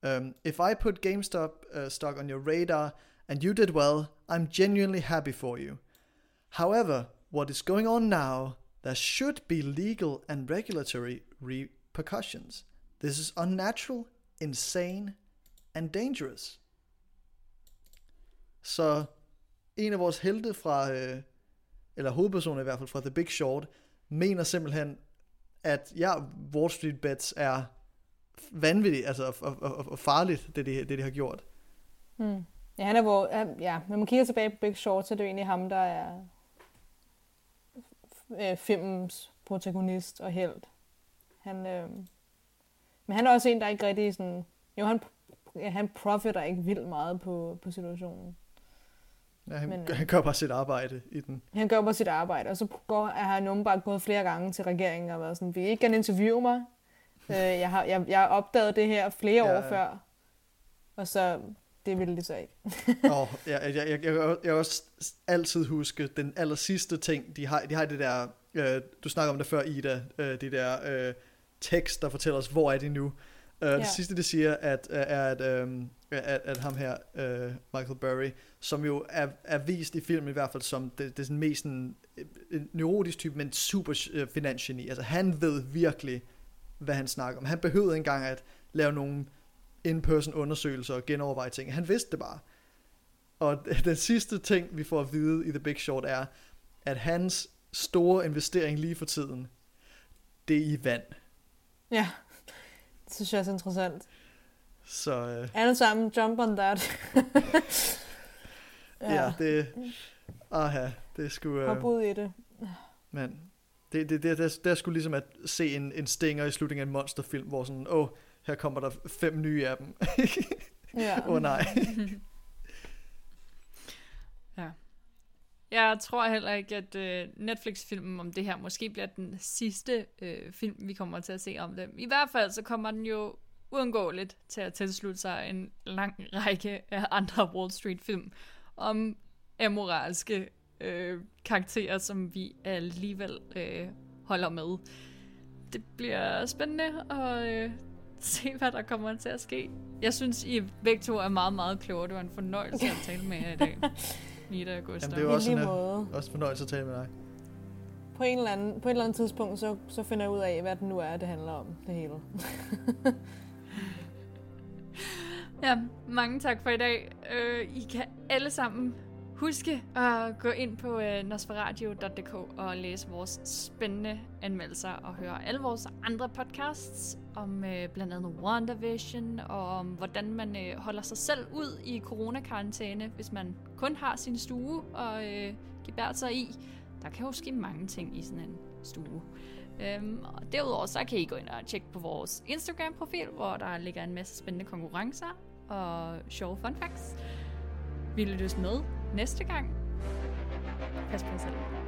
Um, if I put GameStop uh, stock on your radar and you did well, I'm genuinely happy for you. However, what is going on now, there should be legal and regulatory repercussions. This is unnatural, insane and dangerous. Så en af vores helte fra, øh, eller hovedpersonen i hvert fald fra The Big Short, mener simpelthen, at ja, Wall Street Bets er vanvittigt, altså og, og, og farligt, det de, det de har gjort. Hmm. Ja, han er hvor, ja, når man kigger tilbage på Big Short, så er det jo egentlig ham, der er øh, filmens protagonist og held. Han, øh, men han er også en, der ikke rigtig sådan... Jo, han, han profiter ikke vildt meget på, på situationen. Ja, han, Men, han gør bare sit arbejde i den. Han gør bare sit arbejde, og så går, er han bare gået flere gange til regeringen og været sådan, vil I ikke gerne interviewe mig? øh, jeg, har, jeg, jeg har opdaget det her flere ja. år før, og så det ville det så ikke. *laughs* oh, ja, jeg, jeg, jeg, jeg, jeg også altid huske den aller sidste ting, de har, de har det der, øh, du snakker om det før Ida, øh, det der øh, tekst, der fortæller os, hvor er de nu. Uh, ja. Det sidste, det siger, at, er, at, um, at, at ham her, uh, Michael Burry, som jo er, er vist i filmen i hvert fald som det, det er sådan mest en, en neurotisk type, men super uh, finansgeni. Altså han ved virkelig, hvad han snakker om. Han behøvede engang at lave nogle in-person undersøgelser og genoverveje ting. Han vidste det bare. Og *laughs* den sidste ting, vi får at vide i The Big Short, er, at hans store investering lige for tiden, det er i vand. Ja. Det synes jeg er så interessant. Så, øh, Alle sammen, jump on that. *laughs* ja. ja, det... Aha, det er sgu... Øh, Hop ud i det. Men det, det, det, det, det er sgu ligesom at se en, en stinger i slutningen af en monsterfilm, hvor sådan, åh, oh, her kommer der fem nye af dem. ja. *laughs* Åh oh, nej. *laughs* ja. Jeg tror heller ikke, at øh, Netflix-filmen om det her måske bliver den sidste øh, film, vi kommer til at se om dem. I hvert fald så kommer den jo uundgåeligt til at tilslutte sig en lang række af andre Wall Street-film om amoralske øh, karakterer, som vi alligevel øh, holder med. Det bliver spændende at øh, se, hvad der kommer til at ske. Jeg synes, I begge to er meget, meget klogere. Det var en fornøjelse at tale med jer i dag. *laughs* Nita og Gustav. Jamen, det er jo også, en, måde. også fornøjelse at tale med dig. På, en eller anden, på et eller andet tidspunkt, så, så finder jeg ud af, hvad det nu er, det handler om, det hele. *laughs* ja, mange tak for i dag. Uh, I kan alle sammen huske at gå ind på øh, nosferadio.dk og læse vores spændende anmeldelser og høre alle vores andre podcasts om øh, blandt andet WandaVision og om hvordan man øh, holder sig selv ud i coronakarantæne, hvis man kun har sin stue og øh, gebært sig i. Der kan jo ske mange ting i sådan en stue. Øhm, og derudover så kan I gå ind og tjekke på vores Instagram-profil, hvor der ligger en masse spændende konkurrencer og sjove fun facts. Vi lyttes med næste gang. Pas på jer selv.